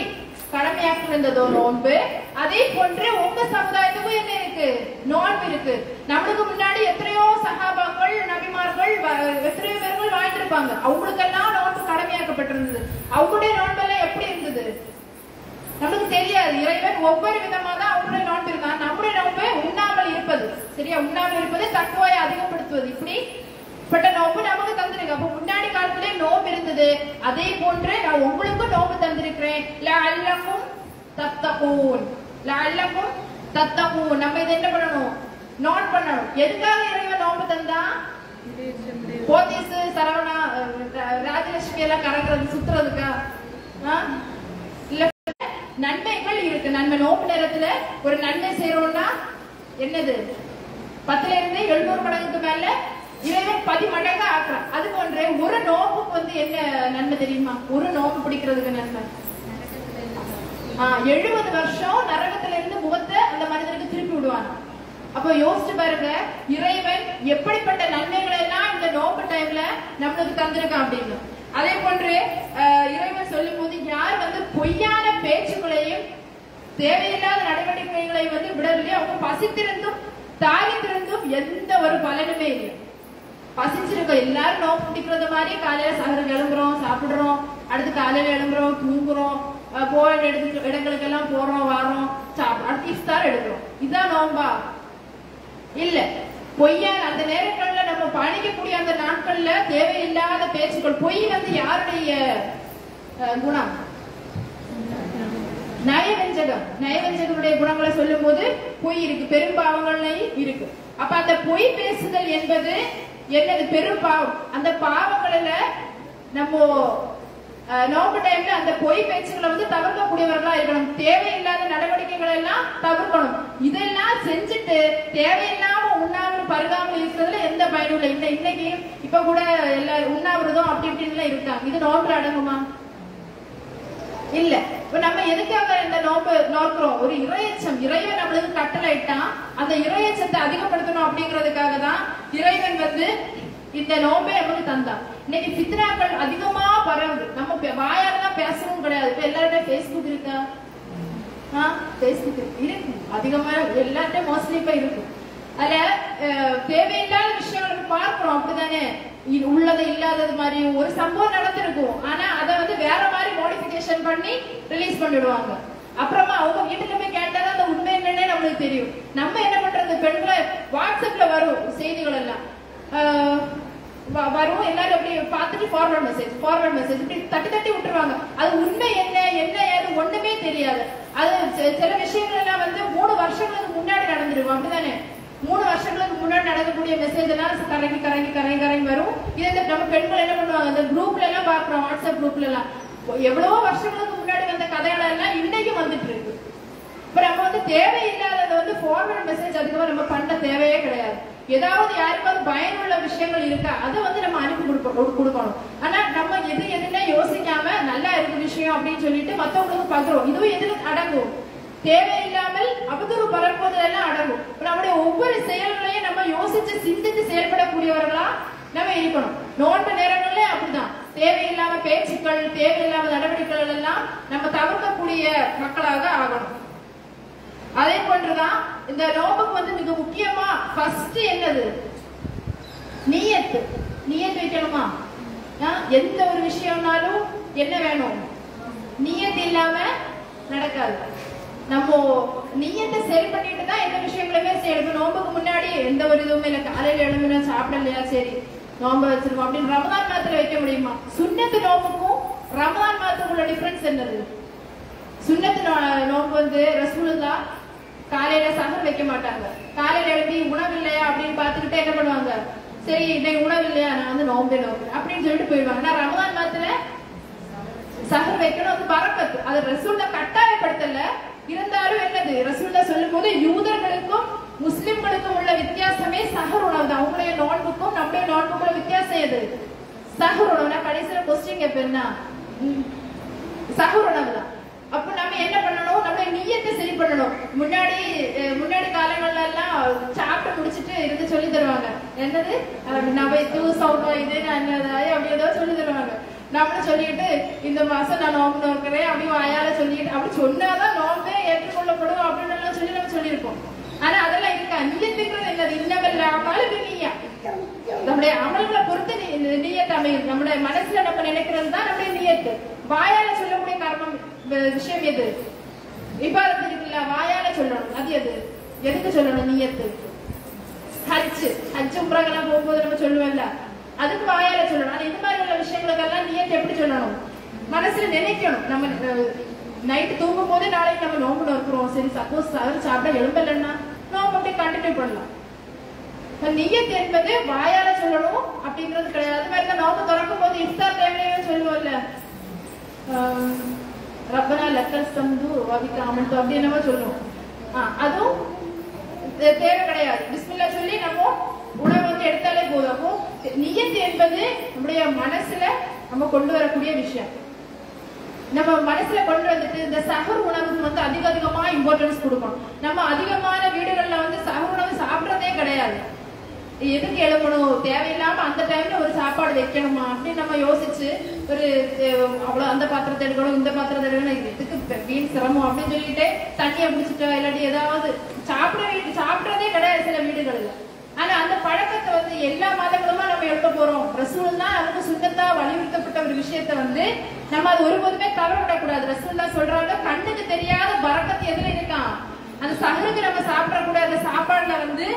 S1: கடமையாக்கினதோ நோன்பு அதே போன்று உங்க சமுதாயத்துக்கும் என்ன இருக்கு? நோன்பு இருக்கு. நம்மளுக்கு முன்னாடி எத்தனையோ சகாபாக்கள் நபிமார்கள் வ- எத்தனையோ பேர்கள் வாழ்ந்திருப்பாங்க. அவங்களுக்கெல்லாம் நோன்பு கடமையாக்கப்பட்டிருந்தது. அவங்களுடைய நோன்பெல்லாம் எப்படி இருந்தது? நமக்கு தெரியாது. இறைவன் ஒவ்வொரு விதமா தான் அவங்களுடைய நோன்பு இருக்கான். நம்முடைய நோன்பு உண்ணாமல் இருப்பது. சரியா? உண்ணாமல் இருப்பது தக்குவாயை அதிகப்படுத்துவது. இப்படி பட்ட நோம்பு நமக்கு தந்திருக்கு அப்ப முன்னாடி காலத்திலே நோம்பு இருந்தது. அதே போன்று நான் உங்களுக்கும் நோம்பு தந்திருக்கிறேன். லஅல்லக்கும் தத்தகூன். லஅல்லக்கும் தத்தகூன். நம்ம இதை என்ன பண்ணணும்? நோட் பண்ணணும். எதுக்காக இறைவன் நோம்பு தந்தா? போத்தீஸ் சரவணா ராஜலட்சுமி எல்லாம் கறக்குறது சுத்துறதுக்கா? இல்ல நன்மைகள் இருக்கு. நன்மை நோம்பு நேரத்துல ஒரு நன்மை செய்யறோம்னா என்னது? பத்துல இருந்து எழுநூறு மடங்குக்கு மேல இறைவன் பதிமடங்கா ஆக்குறான். அது போன்ற ஒரு நோம்புக்கு வந்து என்ன நன்மை தெரியுமா? ஒரு நோம்பு பிடிக்கிறதுக்கு நன்மை. எழுபது வருஷம் நரகத்துல இருந்து முகத்தை அந்த மனிதனுக்கு திருப்பி விடுவான் அப்போ யோசிச்சு பாருங்க இறைவன் எப்படிப்பட்ட நன்மைகளை எல்லாம் இந்த நோக்கு டைம்ல நம்மளுக்கு தந்திருக்கான் அப்படின்னு. அதே போன்று இறைவன் சொல்லும் போது யார் வந்து பொய்யான பேச்சுக்களையும் தேவையில்லாத நடவடிக்கைகளை வந்து விடவில்லை அவங்க பசித்திருந்தும் தாகித்திருந்தும் எந்த ஒரு பலனுமே இல்லை. பசிச்சிருக்கோம் எல்லாரும் நோக்கு பிடிக்கிறது மாதிரி காலையில சகரம் கிளம்புறோம் சாப்பிடுறோம். அடுத்து காலையில எழும்புறோம் தூங்குறோம். போற இடத்துக்கு இடங்களுக்கு எல்லாம் போறோம் வரோம். அடுத்து இஃப்தார் எடுக்கிறோம். இதான் நோம்பா? இல்ல. பொய்யா அந்த நேரங்கள்ல நம்ம பணிக்கக்கூடிய அந்த நாட்கள்ல தேவையில்லாத பேச்சுக்கள். பொய் வந்து யாருடைய அஹ், குணம்? நயவஞ்சகம். நயவஞ்சகனுடைய குணங்களை சொல்லும் போது பொய் இருக்கு. பெரும்பாவங்கள்லையும் இருக்கு. அப்ப அந்த பொய் பேசுதல் என்பது என்னது பெரும் பாவம். அந்த பாவங்கள்ல நம்ம நோம்பு டைம்ல அந்த பொய் பேச்சுகளை வந்து தவிர்க்கக்கூடியவர்களா இருக்கணும். தேவையில்லாத நடவடிக்கைகளை எல்லாம் தவிர்க்கணும். இதெல்லாம் செஞ்சுட்டு தேவையில்லாம உண்ணாமல் பருகாமல் இருக்கிறதுல எந்த பயனும் இல்லை. இந்த இன்னைக்கு இப்ப கூட எல்லா உண்ணாவிரதம் அப்படி இப்படின்னு இருக்காங்க. இது நோம்புல அடங்குமா? இல்ல. இப்ப நம்ம எதுக்காக இந்த நோக்கு நோக்கிறோம்? ஒரு இறையச்சம். இறைவன் நம்மளுக்கு கட்டளை இட்டான் அந்த இறையச்சத்தை அதிகப்படுத்தணும் அப்படிங்கிறதுக்காக தான் இறைவன் வந்து இந்த நோம்பை நமக்கு தந்தான். இன்னைக்கு பித்ராக்கள் அதிகமா பரவுது. நம்ம பே- வாயால தான் பேசவும் கிடையாது. இப்ப எல்லாருமே பேஸ்புக் இருக்கா? ஆ Facebook இருக்கு. இருக்கு. அதிகமா எல்லார்ட்டையும் மோஸ்ட்லி இப்ப இருக்கும் அல்ல தேவையில்லாத விஷயங்கள் நம்ம பார்க்கிறோம் அப்படிதானே உள்ளது இல்லாதது மாதிரி ஒரு சம்பவம் நடந்திருக்கும். ஆனா அதை வந்து வேற மாதிரி மாடிஃபிகேஷன் பண்ணி ரிலீஸ் பண்ணிடுவாங்க. அப்புறமா அவங்க வீட்டுல போய் கேட்டா அந்த உண்மை என்னன்னே நம்மளுக்கு தெரியும். நம்ம என்ன பண்றது? பெண்களை வாட்ஸ்அப்ல வரும் செய்திகள் எல்லாம். வ- வரும். எல்லாரும் அப்படி பார்த்துட்டு ஃபார்வர்ட் மெசேஜ் ஃபார்வர்ட் மெசேஜ் இப்படி தட்டி தட்டி விட்டுருவாங்க. அது உண்மை என்ன? என்ன ஏது? ஒண்ணுமே தெரியாது. அது சில விஷயங்கள் எல்லாம் வந்து மூணு வருஷங்களுக்கு முன்னாடி நடந்துருவோம் அப்படிதானே மூணு வருஷங்களுக்கு முன்னாடி நடக்கக்கூடிய மெசேஜ் எல்லாம் கரங்கி கரங்கி கரங்கி கரங்கி வரும். இது இந்த நம்ம பெண்கள் என்ன பண்ணுவாங்க? இந்த குரூப்ல எல்லாம் பாக்குறோம் வாட்ஸ்அப் குரூப்ல எல்லாம். எவ்வளவோ வருஷங்களுக்கு முன்னாடி வந்த கதைகள் எல்லாம் இன்னைக்கு வந்துட்டு இருக்கு. இப்ப நம்ம வந்து தேவையில்லாததை வந்து ஃபார்வர்ட் மெசேஜ் அதிகமா நம்ம பண்ண தேவையே கிடையாது. ஏதாவது யாருக்காவது பயனுள்ள விஷயங்கள் இருக்கா? அதை வந்து நம்ம அனுப்பி கொடுப்போம் கொடுக்கணும். ஆனா நம்ம எது எதுனா யோசிக்காம நல்லா இருக்கு விஷயம் அப்படின்னு சொல்லிட்டு மத்தவங்களுக்கு பகிரும் இதுவும் எதுல அடங்கும்? தேவையில்லை அவதூறு பரப்புவதெல்லாம் அடங்கும் இப்ப நம்முடைய ஒவ்வொரு செயல்களையும் நம்ம யோசிச்சு சிந்தித்து செயல்படக்கூடியவர்களா நம்ம இருக்கணும். நோன்பு நேரங்களே அப்படிதான். தேவையில்லாம பேச்சுக்கள் தேவையில்லாம நடவடிக்கைகள் எல்லாம் நம்ம தவிர்க்கக்கூடிய மக்களாக ஆகணும். அதே போன்றுதான் இந்த நோம்புக்கு வந்து மிக முக்கியமா ஃபர்ஸ்ட் என்னது? நீயத்து. நீயத்து வைக்கணுமா? எந்த ஒரு விஷயம்னாலும் என்ன வேணும்? நியத்து இல்லாம நடக்காது. நம்ம நீயத்தை சரி பண்ணிட்டு தான் எந்த விஷயங்களுமே செய்யணும் நோம்புக்கு முன்னாடி எந்த ஒரு இதுவுமே இல்லை. காலையில் எழுந்துனா சாப்பிடலையா சரி நோம்பு வச்சிருக்கோம் அப்படின்னு ரமதான் மாதத்துல வைக்க முடியுமா? சுண்ணத்து நோம்புக்கும் ரமதான் மாதத்துக்குள்ள டிஃபரன்ஸ் என்னது? சுண்ணத்து நோ- நோன்பு வந்து ரசூலுல்லா காலையில சகர் வைக்க மாட்டாங்க. காலையில எழுப்பி உணவு இல்லையா அப்படின்னு பார்த்துக்கிட்டே என்ன பண்ணுவாங்க? சரி இன்னைக்கு உணவு இல்லையா? நான் வந்து நோம்பே நோம்பு அப்படின்னு சொல்லிட்டு போயிடுவாங்க. ஆனா ரமதான் மாதத்துல சகர் வைக்கணும் அது பரக்கத்து அது ரசூல்ல கட்டாயப்படுத்தல. இருந்தாலும் என்னது? ரசூல்லா சொல்லும் போது யூதர்களுக்கும் முஸ்லிம்களுக்கும் உள்ள வித்தியாசமே சஹர் உணவு தான். அவங்களுடைய நோன்புக்கும் நம்முடைய நோன்புக்கும் உள்ள வித்தியாசம் எது? சஹர் உணவு. நான் கடைசியில கொஸ்டின் கேட்பேன்னா சஹர் உணவு தான். அப்ப நம்ம என்ன பண்ணணும்? நம்மளுடைய நீயத்தை சரி பண்ணணும். முன்னாடி முன்னாடி காலங்கள்ல எல்லாம் சாப்பிட்டு முடிச்சிட்டு இருந்து சொல்லி தருவாங்க. என்னது? நபை நம்ம இது இது நான் அப்படி ஏதோ சொல்லி தருவாங்க. நம்மளும் சொல்லிட்டு இந்த மாசம் நான் நோம்பு நோக்கிறேன் அப்படி வாயால சொல்லிட்டு அப்படி சொன்னாதான் நோம்பு ஏற்றுக்கொள்ளப்படும் அப்படின்னு எல்லாம் சொல்லி நம்ம சொல்லியிருப்போம் ஆனா அதெல்லாம் இருக்கா நீயத்துங்கிறது என்னது இன்னவெல்லாம் நீயா? நம்முடைய அமல்களை பொறுத்து நீ- நீயத்து அமையும். நம்முடைய மனசுல நம்ம நினைக்கிறது தான் நம்முடைய நீயத்து. வாயால சொல்லக்கூடிய கர்மம் விஷயம் எது? இபாதத்து இருக்குல்ல வாயால சொல்லணும். அது எது? எதுக்கு சொல்லணும்? நீயத்து. ஹஜ் ஹஜ் உம்ரகெல்லாம் போகும்போது நம்ம சொல்லுவோம்ல. அதுக்கு வாயால சொல்லணும். ஆனா இந்த மாதிரி உள்ள விஷயங்களுக்கெல்லாம் நீயத்து எப்படி சொல்லணும்? மனசுல நினைக்கணும். நம்ம நைட்டு தூங்கும் போது நாளைக்கு நம்ம நோம்புல இருக்கிறோம். சரி சப்போஸ் அவர் சாப்பிட எழும்பலன்னா நோம்பு அப்படியே கண்டினியூ பண்ணலாம். இப்ப என்பது வாயால சொல்லணும் அப்படிங்கிறது கிடையாது. அது மாதிரி தான் நோம்பு திறக்கும் போது இஃப்தார் டைம்லயே சொல்லுவோம்ல. ரப்பனா லக்கல் சந்து வபிக்க அமல்து அப்படி என்னமோ சொல்லுவோம். ஆ, அதுவும் தே- தேவை கிடையாது. பிஸ்மில்லா சொல்லி நம்ம உணவு வந்து எடுத்தாலே போதும். அப்போ நியத்து என்பது நம்முடைய மனசுல நம்ம கொண்டு வரக்கூடிய விஷயம். நம்ம மனசுல கொண்டு வந்துட்டு இந்த சகர் உணவுக்கு வந்து அதிக அதிகமா இம்பார்ட்டன்ஸ் கொடுக்கணும். நம்ம அதிகமான வீடுகள்ல வந்து சக உணவு சாப்பிடறதே கிடையாது. எதுக்கு எழுப்பணும்? தேவையில்லாம அந்த டைம்ல ஒரு சாப்பாடு வைக்கணுமா? அப்படின்னு நம்ம யோசிச்சு ஒரு அவ்வளவு அந்த பாத்திரத்தை எடுக்கணும் இந்த பாத்திரத்தை எடுக்கணும் இது எதுக்கு வீண் சிரமம் அப்படின்னு சொல்லிட்டு தண்ணியை பிடிச்சிட்டா இல்லாட்டி ஏதாவது சாப்பிட வீட்டு சாப்பிடறதே கிடையாது சில வீடுகள்ல. ஆனா அந்த பழக்கத்தை வந்து எல்லா மாதங்களுமா நம்ம எழுப்ப போறோம். ரசூல் தான் நமக்கு சுண்ணத்தா வலியுறுத்தப்பட்ட ஒரு விஷயத்த வந்து நம்ம அது ஒருபோதுமே தவற விடக்கூடாது ரசூல்லா சொல்றாங்க கண்ணுக்கு தெரியாத பறக்கத்து எதுல இருக்கான் அந்த சகருக்கு நம்ம சாப்பிடக்கூடாது. அந்த சாப்பாடுல வந்து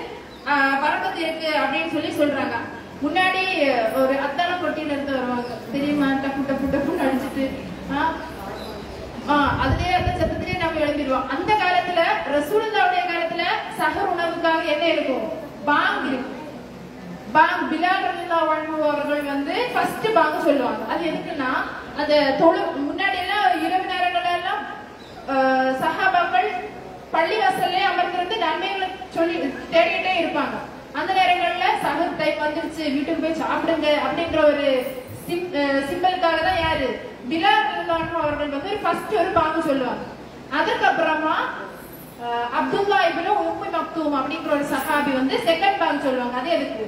S1: ஆஹ், பறக்கத்து இருக்கு அப்படின்னு சொல்லி சொல்றாங்க. முன்னாடி ஒரு அத்தான கொட்டியில இருந்து வருவாங்க. தெரியுமா டப்பு டப்பு டப்புன்னு அடிச்சுட்டு ஆஹ், ஆஹ், அதுலயே அந்த சத்தத்திலேயே நம்ம எழுப்பிடுவோம். அந்த காலத்துல ரசூலுல்லாவுடைய காலத்துல சகர் உணவுக்காக என்ன இருக்கும்? பாங் இருக்கும் பாங் பிலால் ரலியல்லாஹு அவர்கள் வந்து ஃபர்ஸ்ட் பாங்க சொல்லுவாங்க. அது எதுக்குன்னா அந்த தொழு முன்னாடி எல்லாம் இரவு நேரங்கள்ல எல்லாம் ஆஹ், பள்ளி வாசல்ல அமர்ந்திருந்து நன்மைகளை சொல்லி தேடிட்டே இருப்பாங்க. அந்த நேரங்கள்ல சகர் டைம் வந்துருச்சு வீட்டுக்கு போய் சாப்பிடுங்க அப்படின்ற ஒரு சிம்பிளுக்காக தான் யாரு? பிலால் அவர்கள் வந்து ஃபர்ஸ்ட் ஒரு பாங்கு சொல்லுவாங்க. அதுக்கப்புறமா அப்துல்லா இப்னு உம்மு மக்தூம் அப்படிங்கிற ஒரு சஹாபி வந்து செகண்ட் பாங்கு சொல்லுவாங்க. அது எதுக்கு?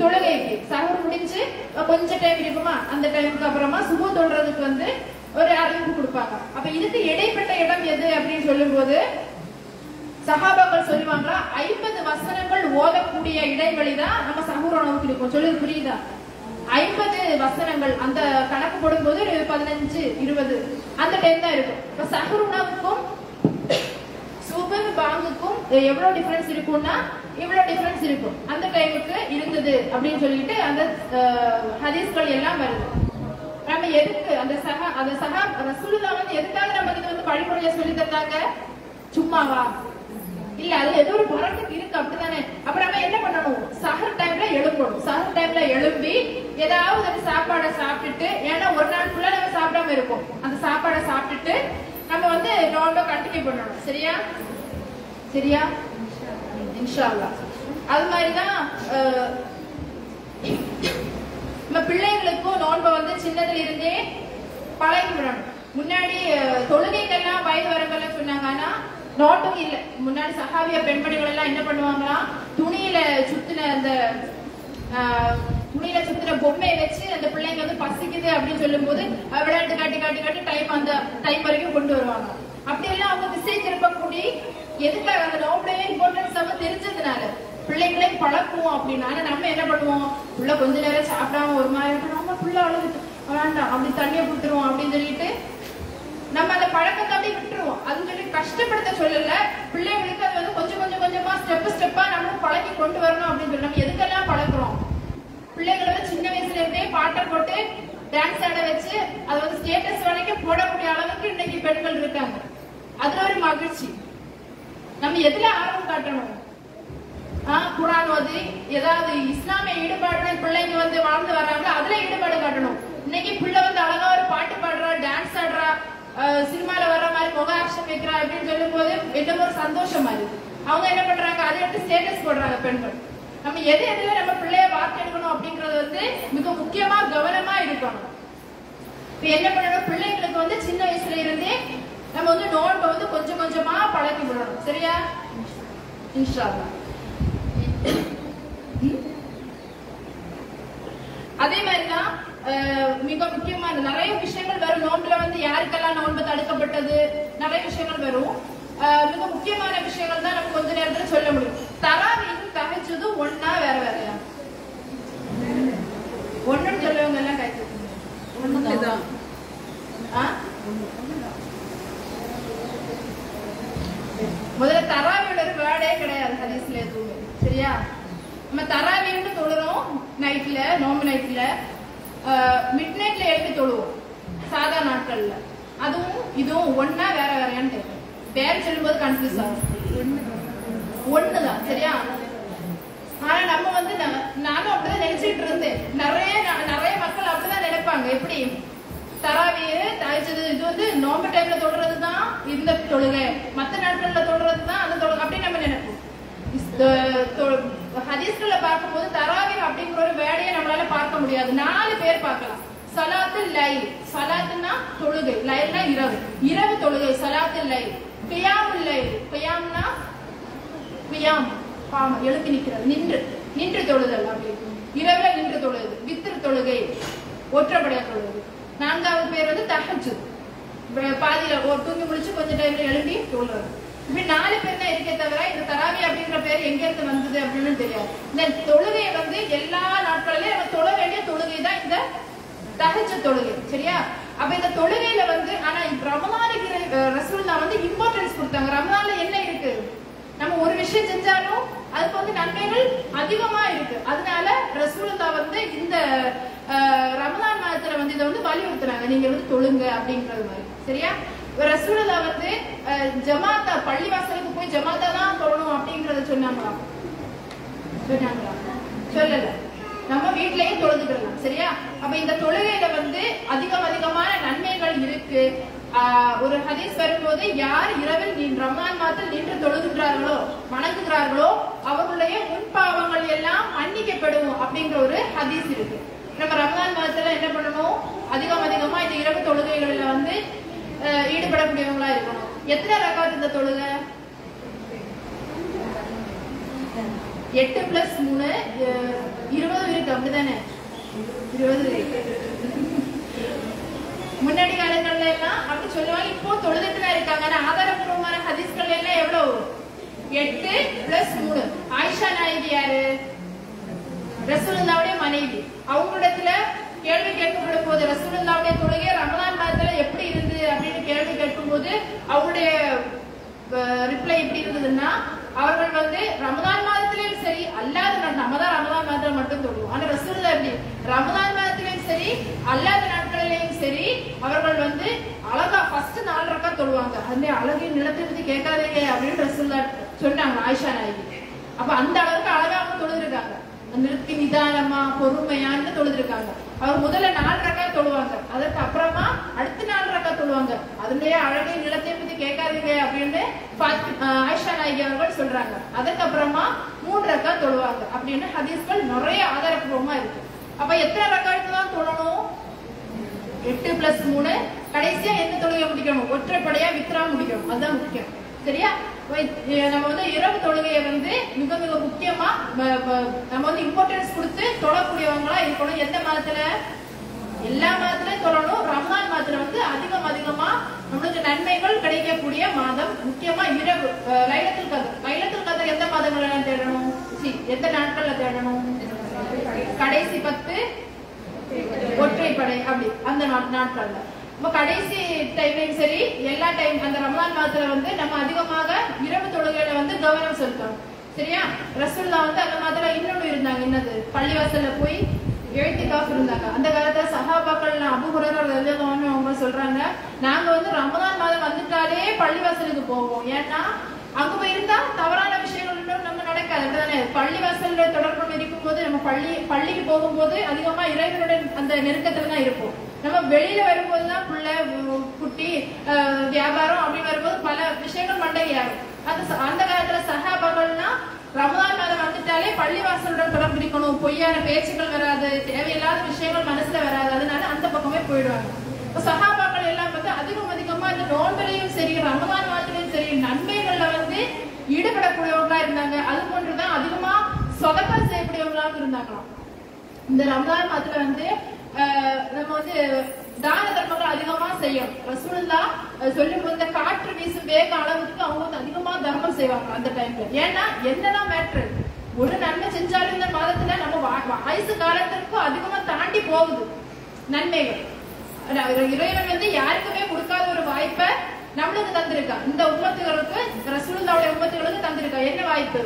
S1: தொழுகைக்கு. சகர் முடிஞ்சு கொஞ்சம் கொஞ்ச டைம் இருக்குமா அந்த டைமுக்கு அப்புறமா சுபு தொழுறதுக்கு வந்து ஒரு அறிவிப்பு கொடுப்பாங்க. அப்ப இதுக்கு இடைப்பட்ட இடம் எது அப்படின்னு சொல்லும்போது சகாபாக்கள் சொல்லுவாங்களா ஐம்பது வசனங்கள் ஓதக்கூடிய இடைவெளி தான் நம்ம சகூர் உணவுக்கு இருக்கும். சொல்லுது புரியுதா? ஐம்பது வசனங்கள் அந்த கணக்கு போடும்போது ஒரு பதினஞ்சு இருபது அந்த டைம் தான் இருக்கும். இப்ப சஹூர் உணவுக்கும் சுபர் எவ்வளவு டிஃபரன்ஸ் இருக்கும்னா இவ்வளவு டிஃபரன்ஸ் இருக்கும். அந்த டைமுக்கு இருந்தது அப்படின்னு சொல்லிட்டு அந்த ஹதீஸ்கள் எல்லாம் வருது. நம்ம எதுக்கு அந்த சகா அந்த சஹா ரசூலுல்லா வந்து எதுக்காக நம்ம இது வந்து வழிமுறைய சொல்லி தந்தாங்க? சும்மாவா? இல்ல அதுல ஏதோ ஒரு பரத்துக்கு இருக்கு அப்படிதானே அப்ப நம்ம என்ன பண்ணணும்? சஹர் டைம்ல எழும்பணும். சஹர் டைம்ல எழும்பி ஏதாவது ஒரு சாப்பாடை சாப்பிட்டுட்டு ஏன்னா ஒரு நாள் ஃபுல்லா நம்ம சாப்பிடாம இருப்போம். அந்த சாப்பாடை சாப்பிட்டுட்டு நம்ம வந்து நோன்பை கண்டினியூ பண்ணணும். சரியா? சரியா? இன்ஷால்லா அது மாதிரிதான் நம்ம பிள்ளைங்களுக்கும் நோன்பை வந்து சின்னதுல இருந்தே பழகி விடணும். முன்னாடி தொழுகைகள்லாம் தொழுகைக்கெல்லாம் வயது வரவங்கள சொன்னாங்க. ஆனா நோட்டும் இல்ல. முன்னாடி சகாவிய பெண்மணிகள் எல்லாம் என்ன பண்ணுவாங்களா? துணியில சுத்தின அந்த துணியில சுத்தின பொம்மையை வச்சு அந்த பிள்ளைங்க வந்து பசிக்குது அப்படின்னு சொல்லும்போது போது விளையாட்டு காட்டி காட்டி காட்டி டைம் அந்த டைம் வரைக்கும் கொண்டு வருவாங்க. அப்படி எல்லாம் அவங்க திசை திருப்பக்கூடி எதுக்காக அந்த நோம்புடைய இம்பார்ட்டன்ஸ் நம்ம தெரிஞ்சதுனால? பிள்ளைங்களே பழக்குவோம் அப்படின்னா நம்ம என்ன பண்ணுவோம்? உள்ள கொஞ்ச நேரம் சாப்பிடாம ஒரு மாதிரி இருக்கும். நம்ம புள்ள அழுது வேண்டாம் அப்படி தண்ணியை கொடுத்துருவோம் அப்படின்னு சொல்லிட்டு நம்ம அந்த பழக்கத்தை அப்படியே விட்டுருவோம். அது சொல்லி கஷ்டப்படுத்த சொல்லல. பிள்ளைங்களுக்கு அது வந்து கொஞ்சம் கொஞ்சம் கொஞ்சமா ஸ்டெப் ஸ்டெப்பா நம்ம பழக்கி கொண்டு வரணும் அப்படின்னு சொல்லி நம்ம எதுக்கெல்லாம் பழக்குறோம் பிள்ளைங்களை வந்து சின்ன வயசுல இருந்தே பாட்டை போட்டு டான்ஸ் ஆட வச்சு அது வந்து ஸ்டேட்டஸ் வரைக்கும் போடக்கூடிய அளவுக்கு இன்னைக்கு பெண்கள் இருக்காங்க. அதுல ஒரு மகிழ்ச்சி. நம்ம எதுல ஆர்வம் காட்டணும்? குரான் ஓதி ஏதாவது இஸ்லாமிய ஈடுபாடு பிள்ளைங்க வந்து வாழ்ந்து வர்றாங்க அதுல ஈடுபாடு காட்டணும். இன்னைக்கு பிள்ளை வந்து அழகா ஒரு பாட்டு பாடுறா டான்ஸ் ஆடுறா சினிமால வர்ற மாதிரி முக ஆக்ஷன் வைக்கிறா அப்படின்னு சொல்லும் போது என்ன ஒரு சந்தோஷமா இருக்கு அவங்க என்ன பண்றாங்க? அதை எடுத்து ஸ்டேட்டஸ் போடுறாங்க பெண்கள். நம்ம எது எதுல நம்ம பிள்ளைய வார்த்தெடுக்கணும் அப்படிங்கறது வந்து மிக முக்கியமா கவனமா இருக்கணும். இப்ப என்ன பண்ணணும்? பிள்ளைங்களுக்கு வந்து சின்ன வயசுல இருந்தே நம்ம வந்து நோன்பை வந்து கொஞ்சம் கொஞ்சமா பழக்கி விடணும். சரியா? இன்ஷா. அதே மாதிரிதான் மிக முக்கியமான நிறைய விஷயங்கள் வரும். நோன்புல வந்து யாருக்கெல்லாம் நோன்பு தடுக்கப்பட்டது? நிறைய விஷயங்கள் வரும். மிக முக்கியமான விஷயங்கள் தான் நம்ம கொஞ்ச நேரத்துல சொல்ல முடியும். தராவியும் தகச்சதும் ஒன்னா வேற வேறையா? ஒண்ணுன்னு சொல்லவங்க எல்லாம் கை தூக்குங்க. ஆ? முதல்ல தராவியோட ஒரு வேர்டே கிடையாது ஹதீஸ்ல எதுவுமே. சரியா? நம்ம தராவின்னு தொழுறோம் நைட்ல நோம்பு நைட்ல மிட் நைட்ல எழுதி தொழுவோம் சாதா நாட்கள்ல. அதுவும் இதுவும் ஒன்னா வேற வேறையான்னு கேட்கும் பேர் சொல்லும்போது கன்ஃபியூஸ் ஆகும். ஒண்ணுதான் சரியா? ஆனா நம்ம வந்து நானும் அப்படிதான் நினைச்சிட்டு இருந்தேன். நிறைய ந- நிறைய மக்கள் அப்படிதான் நினைப்பாங்க. எப்படி? தராவிய தழைச்சது இது வந்து நோம்பு டைம்ல தொடுறது தான் இந்த தொழுகை. மத்த நாட்கள்ல தொடுறது தான் அந்த தொழுகை அப்படி நம்ம நினைப்போம். இஸ்- தொ- தராவி அப்படிங்கிற பார்க்கும்போது தராவி அப்படிங்கிற பார்க்க முடியாது. நாலு பேர் பார்க்கலாம். சலாத்து லை சலாத்துன்னா தொழுகை லைன்னா இரவு. இரவு தொழுகை சலாத்து லை. பியாம் லை பியாம்னா பியாம் பாம எழுத்து நிக்கிறது. நின்று நின்று தொழுதல் அப்படி. இரவுல நின்று தொழுது. வித்திரு தொழுகை ஒற்றப்படையா தொழுது. நான்காவது பேர் வந்து தகச்சு பாதியில ஒரு தூங்கி முடிச்சு கொஞ்ச டைம்ல எழுதி தொழுறது இப்படி நாலு பேர் தான் இருக்கே தவிர இந்த தராவி அப்படிங்கிற பேர் எங்க இருந்து வந்தது அப்படின்னு தெரியாது. இந்த தொழுகையை வந்து எல்லா நாட்களிலும் நம்ம தொழ வேண்டிய தொழுகை தான் இந்த தகச்ச தொழுகை சரியா? அப்ப இந்த தொழுகையில வந்து ஆனா இப்ப ரமலானுக்கு ரசூல்லா வந்து இம்பார்ட்டன்ஸ் கொடுத்தாங்க. ரமலான்ல என்ன இருக்கு? நம்ம ஒரு விஷயம் செஞ்சாலும் அதுக்கு வந்து நன்மைகள் அதிகமா இருக்கு. அதனால ரசூலுல்லா வந்து இந்த ரமதான் ரமலான் மாதத்துல வந்து இதை வந்து வலியுறுத்துறாங்க. நீங்க வந்து தொழுங்க அப்படின்றது மாதிரி. சரியா? இப்ப ரசூலுல்லா வந்து அஹ், ஜமாத்தா பள்ளிவாசலுக்கு போய் ஜமாத்தா தான் தொழணும் அப்படின்றத சொன்னாங்களா? சொன்னாங்களா? சொல்லல. நம்ம வீட்லயே தொழுதுக்கலாம். சரியா? அப்ப இந்த தொழுகையில வந்து அதிகம் அதிகமான நன்மைகள் இருக்கு. ஒரு ஹதீஸ் வரும்போது யார் இரவில் நீ ரமலான் மாதத்தில் நின்று தொழுகின்றார்களோ வணங்குகிறார்களோ அவர்களுடைய முன்பாவங்கள் எல்லாம் மன்னிக்கப்படும் அப்படிங்கிற ஒரு ஹதீஸ் இருக்கு. நம்ம ரமான் மாதத்துல என்ன பண்ணணும்? அதிகம் அதிகமா இந்த இரவு தொழுகைகள்ல வந்து ஈடுபடக்கூடியவங்களா இருக்கணும். எத்தனை ரகாத் இந்த தொழுகை? எட்டு பிளஸ் மூணு அஹ், இருபது இருக்கு அப்படிதானே? இருபது இருக்கு முன்னாடி காலங்கள்ல எல்லாம் அப்படி சொல்லுவாங்க இப்போ தொழுதுட்டு தான் இருக்காங்க. ஆதாரபூர்வமான ஹதீஸ்கள் எல்லாம் எவ்வளவு? எட்டு பிளஸ் மூணு. ஆயிஷா நாயகி யாரு? ரசூலுல்லாவுடைய மனைவி. அவங்களிடத்துல கேள்வி கேட்கப்படும் போது ரசூலுல்லாவுடைய தொழுகை ரமலான் மாதத்துல எப்படி இருந்தது அப்படின்னு கேள்வி கேட்கும்போது அவங்களுடைய ரிப்ளை எப்படி இருந்ததுன்னா அவர்கள் வந்து ரமதான் மாதத்திலையும் சரி அல்லாத நாள் நம்ம தான் ரமதான் மாதத்துல மட்டும் தொழுவோம். ஆனா ரசூலுல்லா எப்படி? ரமதான் மாதத்திலையும் சரி அல்லாத நாட்களிலையும் சரி அவர்கள் வந்து அழகா ஃபர்ஸ்ட் நாலு ரக்கா தொழுவாங்க. அந்த அழகையும் நிலத்தை பத்தி கேட்காதீங்க அப்படின்னு ரசூல்லா சொன்னாங்க ஆயிஷா நாயகி. அப்ப அந்த அளவுக்கு அழகா அவங்க தொழுதுருக்காங்க. நிறுத்தி நிதானமா பொறுமையான்னு தொழுதுருக்காங்க. அவர் முதல்ல நாலு ரக்கா தொழுவாங்க. அதற்கு அப்புறமா அடுத்த நாலு ரக்கா தொழுவாங்க. அதுலயே அழகை நிலத்தை கேட்காதீங்க அப்படின்னு ஆஹ் ஆயிஷா நாயகி அவர்கள் சொல்றாங்க. அதுக்கப்புறமா மூன்று ரக்கா தொழுவாங்க அப்படின்னு ஹதீஸ்கள் நிறைய ஆதாரப்பூர்வமா இருக்கு. அப்ப எத்தனை ரக்காட்டு தான் தொழணும்? எட்டு பிளஸ் மூணு. கடைசியா எந்த தொழுகை முடிக்கணும்? ஒற்றைப்படையா வித்ரா முடிக்கணும். அதுதான் முக்கியம். சரியா? நம்ம வந்து இரவு தொழுகையை வந்து மிக மிக முக்கியமா நம்ம வந்து இம்பார்ட்டன்ஸ் கொடுத்து தொழக்கூடியவங்களா இருக்கணும். எந்த மதத்துல எல்லா மாதத்திலும் சொல்லணும். ரம்ஜான் மாதத்துல வந்து அதிகம் அதிகமா நம்மளுக்கு நன்மைகள் கிடைக்கக்கூடிய மாதம். முக்கியமா இரவு லைலத்தில் கதர். லைலத்தில் கதர் எந்த மாதங்கள்ல தேடணும்? சி, எந்த நாட்கள்ல தேடணும்? கடைசி பத்து ஒற்றைப்படை அப்படி அந்த நாட்- நாட்கள்ல. நம்ம கடைசி டைம்லயும் சரி எல்லா டைம் அந்த ரமலான் மாதத்துல வந்து நம்ம அதிகமாக இரவு தொழுகையில வந்து கவனம் செலுத்தணும். சரியா? ரசூல்லா வந்து அந்த மாதிரி இன்னொன்னு இருந்தாங்க. என்னது? பள்ளிவாசல்ல போய் எழுத்து காசு இருந்தாங்க. அந்த காலத்துல அபு அபுகுரர் அவங்க சொல்றாங்க நாங்க வந்து ரமதான் மாதம் வந்துட்டாலே பள்ளிவாசலுக்கு போவோம். ஏன்னா அங்க போயிருந்தா தவறான விஷயங்கள் இன்னும் நம்ம நடக்காது. அப்படிதானே பள்ளிவாசல்ல தொடர்பு இருக்கும் போது நம்ம பள்ளி பள்ளிக்கு போகும்போது அதிகமா இறைவனுடன் அந்த நெருக்கத்துல தான் இருப்போம். நம்ம வெளியில வரும்போது தான் பிள்ளை குட்டி வியாபாரம் அப்படி வரும்போது பல விஷயங்கள் மண்டையாகும் அந்த ச- அந்த காலத்துல சஹாபாக்கள்னா ரமலான் மாதம் வந்துட்டாலே பள்ளிவாசலுடன் தொடர்பு இருக்கணும் பொய்யான பேச்சுகள் வராது தேவையில்லாத விஷயங்கள் மனசுல வராது. அதனால அந்த பக்கமே போயிடுவாங்க. இப்ப சகாபாக்கள் எல்லாம் வந்து அதிகம் அதிகமா இந்த நோன்பலையும் சரி ரமதான் மாதத்திலையும் சரி நன்மைகள்ல வந்து ஈடுபடக்கூடியவங்களா இருந்தாங்க. அது போன்றுதான் அதிகமா சொதக்கல் செய்யக்கூடியவங்களாக இருந்தாங்களாம். இந்த ரமதான் மாதத்துல வந்து நம்ம வந்து தான தர்மங்கள் அதிகமா செய்யும் ரசூல்லா சொல்லும் போது இந்த காற்று வீசும் வேக அளவுக்கு அவங்க வந்து அதிகமா தர்மம் செய்வாங்க அந்த டைம்ல ஏன்னா என்னதான் மேட்ரு ஒரு நன்மை செஞ்சாலும் இந்த மாதத்துல நம்ம வயசு வா- காலத்திற்கு அதிகமா தாண்டி போகுது. நன்மைகள். இறைவன் வந்து யாருக்குமே கொடுக்காத ஒரு வாய்ப்பை நம்மளுக்கு தந்திருக்கான் இந்த உம்மத்துகளுக்கு ரசூலுல்லாவுடைய உம்மத்துகளுக்கு தந்திருக்கான் என்ன வாய்ப்பு?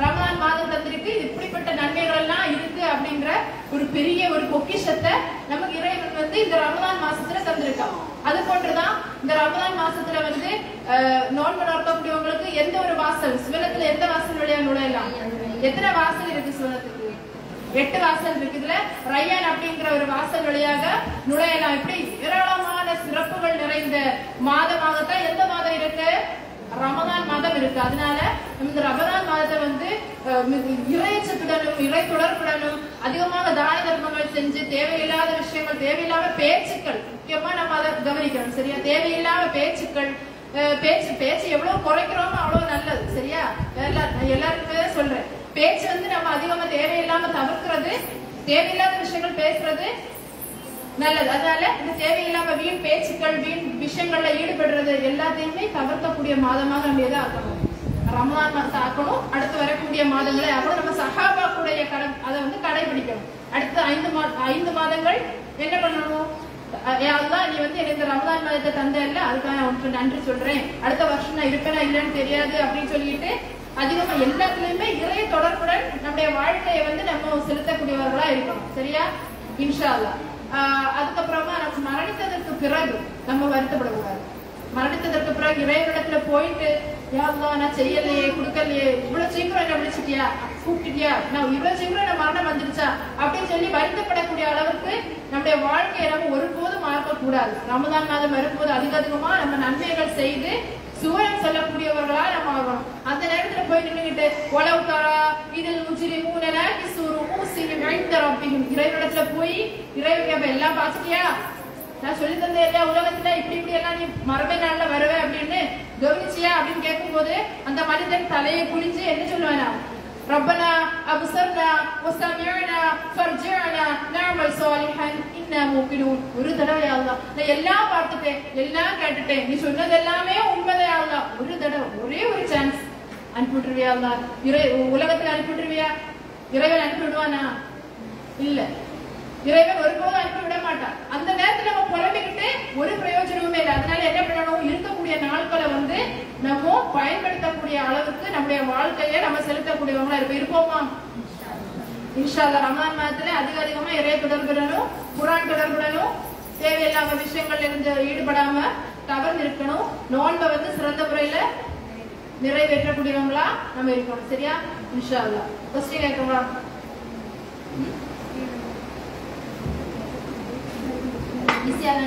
S1: ரமலான் மாதம் தந்திருக்கு. இப்படிப்பட்ட நன்மைகள் எல்லாம் இருக்கு அப்படிங்கிற ஒரு பெரிய ஒரு பொக்கிஷத்தை நமக்கு இறைவன் வந்து இந்த ரமலான் மாசத்துல தந்திருக்கான் அது போன்றுதான் இந்த ரமலான் மாசத்துல வந்து நோன்பு நடத்தக்கூடியவங்களுக்கு எந்த ஒரு வாசல் சிவனத்துல எந்த வாசல் வழியா நுழையலாம்? எத்தனை வாசல் இருக்கு சிவனத்துக்கு எட்டு வாசல் இருக்கு இதுல ரய்யான் அப்படிங்கிற ஒரு வாசல் வழியாக நுழையலாம். இப்படி ஏராளமான சிறப்புகள் நிறைந்த மாதமாகத்தான் எந்த மாதம் இருக்கு? ரமதான் மாதம் இருக்கு. அதனால இந்த ரமதான் மாதத்தை வந்து இறைச்சத்துடனும் இறை தொடர்புடனும் அதிகமாக தான தர்மங்கள் செஞ்சு தேவையில்லாத விஷயங்கள் தேவையில்லாத பேச்சுக்கள் முக்கியமா நம்ம அதை கவனிக்கணும் சரியா? தேவையில்லாத பேச்சுக்கள் பேச்சு பேச்சு எவ்வளவு குறைக்கிறோமோ அவ்வளவு நல்லது சரியா? எல்லா- எல்லாருக்குமே சொல்றேன். பேச்சு வந்து நம்ம அதிகமா தேவையில்லாம தவிர்க்கிறது தேவையில்லாத விஷயங்கள் பேசுறது நல்லது. அதனால இந்த தேவையில்லாம வீண் பேச்சுக்கள் வீண் விஷயங்கள்ல ஈடுபடுறது எல்லாத்தையுமே தவிர்க்கக்கூடிய மாதமாக நம்ம எதை ஆக்கணும். ரமலான் மாதத்தை ஆக்கணும். அடுத்து வரக்கூடிய மாதங்களை ஆக்கணும் நம்ம சஹாபாக்குடைய கடை அதை வந்து கடைபிடிக்கணும். அடுத்து ஐந்து மா ஐந்து மாதங்கள் என்ன பண்ணணும்? அதுதான் நீ வந்து எனக்கு இந்த மாதத்தை தந்த இல்ல அதுக்காக உனக்கு நன்றி சொல்றேன். அடுத்த வருஷம் நான் இருப்பேனா இல்லைன்னு தெரியாது அப்படின்னு சொல்லிட்டு அதிகமா எல்லாத்துலயுமே இறைய தொடர்புடன் நம்முடைய வாழ்க்கையை வந்து நம்ம செலுத்தக்கூடியவர்களா இருக்கணும். சரியா? இன்ஷா ஆஹ் அதுக்கப்புறமா நம்ம மரணித்ததற்கு பிறகு நம்ம வருத்தப்படக்கூடாது. மரணித்ததற்கு பிறகு இறைவனிடத்துல போயிட்டு யாருதான் நான் செய்யலையே கொடுக்கலையே இவ்வளவு சீக்கிரம் என்ன விழிச்சிட்டியா? கூப்பிட்டியா நான் இவ்வளவு சீக்கிரம் என்ன மரணம் வந்துருச்சா? அப்படின்னு சொல்லி வருத்தப்படக்கூடிய அளவுக்கு நம்முடைய வாழ்க்கையை நம்ம ஒருபோதும் மாறக்கூடாது ரமதான் மாதம் வரும்போது அதிக அதிகமா நம்ம நன்மைகள் செய்து சுவரம் சொல்லக்கூடியவர்களா நம்ம ஆகணும். அந்த நேரத்துல போய் நின்னுகிட்டு உழவு தரா இதில் முச்சிரி மூணல கிசூரு ஊசியும் ஐந்தரம் அப்படின்னு இறைவனிடத்துல போய் இறைவன் அப்ப எல்லாம் பாத்துட்டியா நான் சொல்லி தந்த இல்லையா? உலகத்துல இப்படி இப்படி எல்லாம் நீ மரபை நாள்ல வருவே அப்படின்னு? கவனிச்சியா? அப்படின்னு கேட்கும் போது அந்த மனிதன் தலையை குளிச்சு என்ன சொல்லுவானா? ربنا أبصرنا وسمعنا فرجعنا نعمل صالحا. إنا موقنون. ഒരു തട യാള എല്ലാ പാട്ടത്തെ എല്ലാം കേട്ടിട്ടെ നീ ചൊന്നതെല്ലാമേ ഉമ്മതയാള ഒരു തട ഒരേ ഒരു ചാൻസ് അനുപ്പിട്ടിരുവിയാള ഉലകത്തിൽ അനുപ്പിട്ടിരുവിയ ഇറവൻ അനുപ്പിടുവാനാ ഇല്ല. இறைவன் அனுப்பிவிடுவானா இல்ல ஒருபோதும் அனுப்பி விட மாட்டான். அந்த நேரத்துல நம்ம புலம்பிக்கிட்டு ஒரு பிரயோஜனமுமே இல்லை. அதனால என்ன பண்ணணும்? இருக்கக்கூடிய நாட்களை வந்து நம்ம பயன்படுத்தக்கூடிய அளவுக்கு நம்முடைய வாழ்க்கையை நம்ம செலுத்தக்கூடியவங்களா இருப்போம் இருப்போமா? இன்ஷா ரமலான் மாதத்துல அதிக அதிகமா இறைய தொடர்புடனும் குரான் தொடர்புடனும் தேவையில்லாம விஷயங்கள்ல இருந்து ஈடுபடாம தவறு இருக்கணும் நோன்பை வந்து சிறந்த முறையில நிறைவேற்றக்கூடியவங்களா நம்ம இருக்கணும். சரியா? இன்ஷா அல்லாஹ் கொஸ்டின் கேட்கவா? ஈஸியாக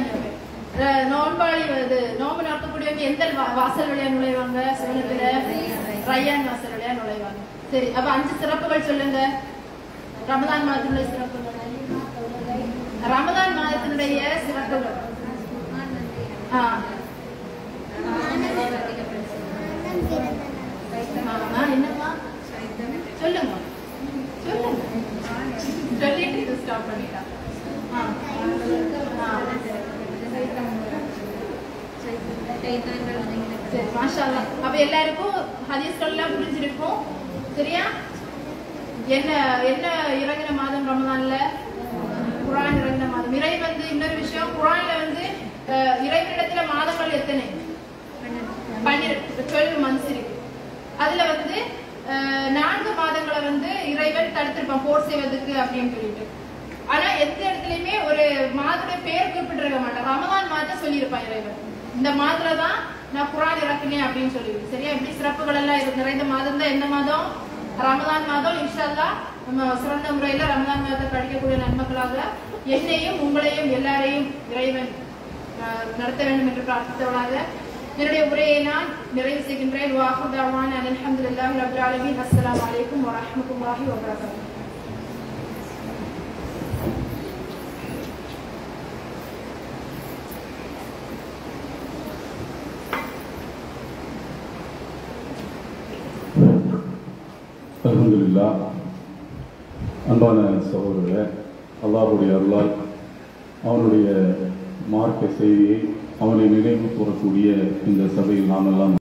S1: நோன்பாளி இது நோம்பு நடத்தக்கூடியவங்க எந்த வா- வாசல் வழியா நுழைவாங்க? சுவனத்துல ரய்யான் வாசல் வழியா நுழைவாங்க. சரி அப்ப அஞ்சு சிறப்புகள் சொல்லுங்க. ரமதான் மாதத்தினுடைய சிறப்புகள். ரமதான் மாதத்தினுடைய சிறப்புகள். ஆ. என்னம்மா சொல்லுங்க. சொல்லுங்க. சொல்லிட்டு ஸ்டாப் பண்ணிட்டா ஆ. ஆ. சரி மாஷா. அப்ப எல்லாருக்கும் ஹதீஸ்கள் எல்லாம் புரிஞ்சிருக்கும். சரியா? என்ன என்ன இறங்கின மாதம் ரமதான்ல குரான் இறங்கின மாதம். இறை வந்து இன்னொரு விஷயம் குரான்ல வந்து இறைவனிடத்துல மாதங்கள் எத்தனை? பன்னிரெண்டு டுவெல் மந்த்ஸ் இருக்கு. அதுல வந்து நான்கு மாதங்களை வந்து இறைவன் தடுத்திருப்பான் போர் செய்வதற்கு அப்படின்னு சொல்லிட்டு. ஆனா எந்த இடத்துலயுமே ஒரு மாதத்துடைய பேர் குறிப்பிட்டிருக்க மாட்டான். ரமதான் மாதம் சொல்லியிருப்பான் இறைவன். இந்த மாதத்துல தான் நான் குரான் இறக்குனேன் அப்படின்னு சொல்லி சரியா? எப்படி சிறப்புகள் எல்லாம் இருக்கு. நிறைந்த மாதம் தான் எந்த மாதம்? ரமதான் மாதம். இன்ஷால்லா நம்ம சிறந்த முறையில ரமதான் மாதத்தை படிக்கக்கூடிய நன்மக்களாக என்னையும் உங்களையும் எல்லாரையும் இறைவன் நடத்த வேண்டும் என்று பிரார்த்தித்தவளாக என்னுடைய உரையை நான் நிறைவு செய்கின்றேன். வாஹுதாவான் அல்ஹம்துலில்லாஹி ரப்பில் ஆலமீன். அஸ்லாம் அலைக்கும் வரமத்துல்லாஹி வபரகாத்துஹு
S2: அலமதுல்லா அன்பான சகோதரர்களே அல்லாஹுடைய அருளால் அவனுடைய மார்க்க செய்தியை அவனை நினைவு கூறக்கூடிய இந்த சபையில் நாமெல்லாம்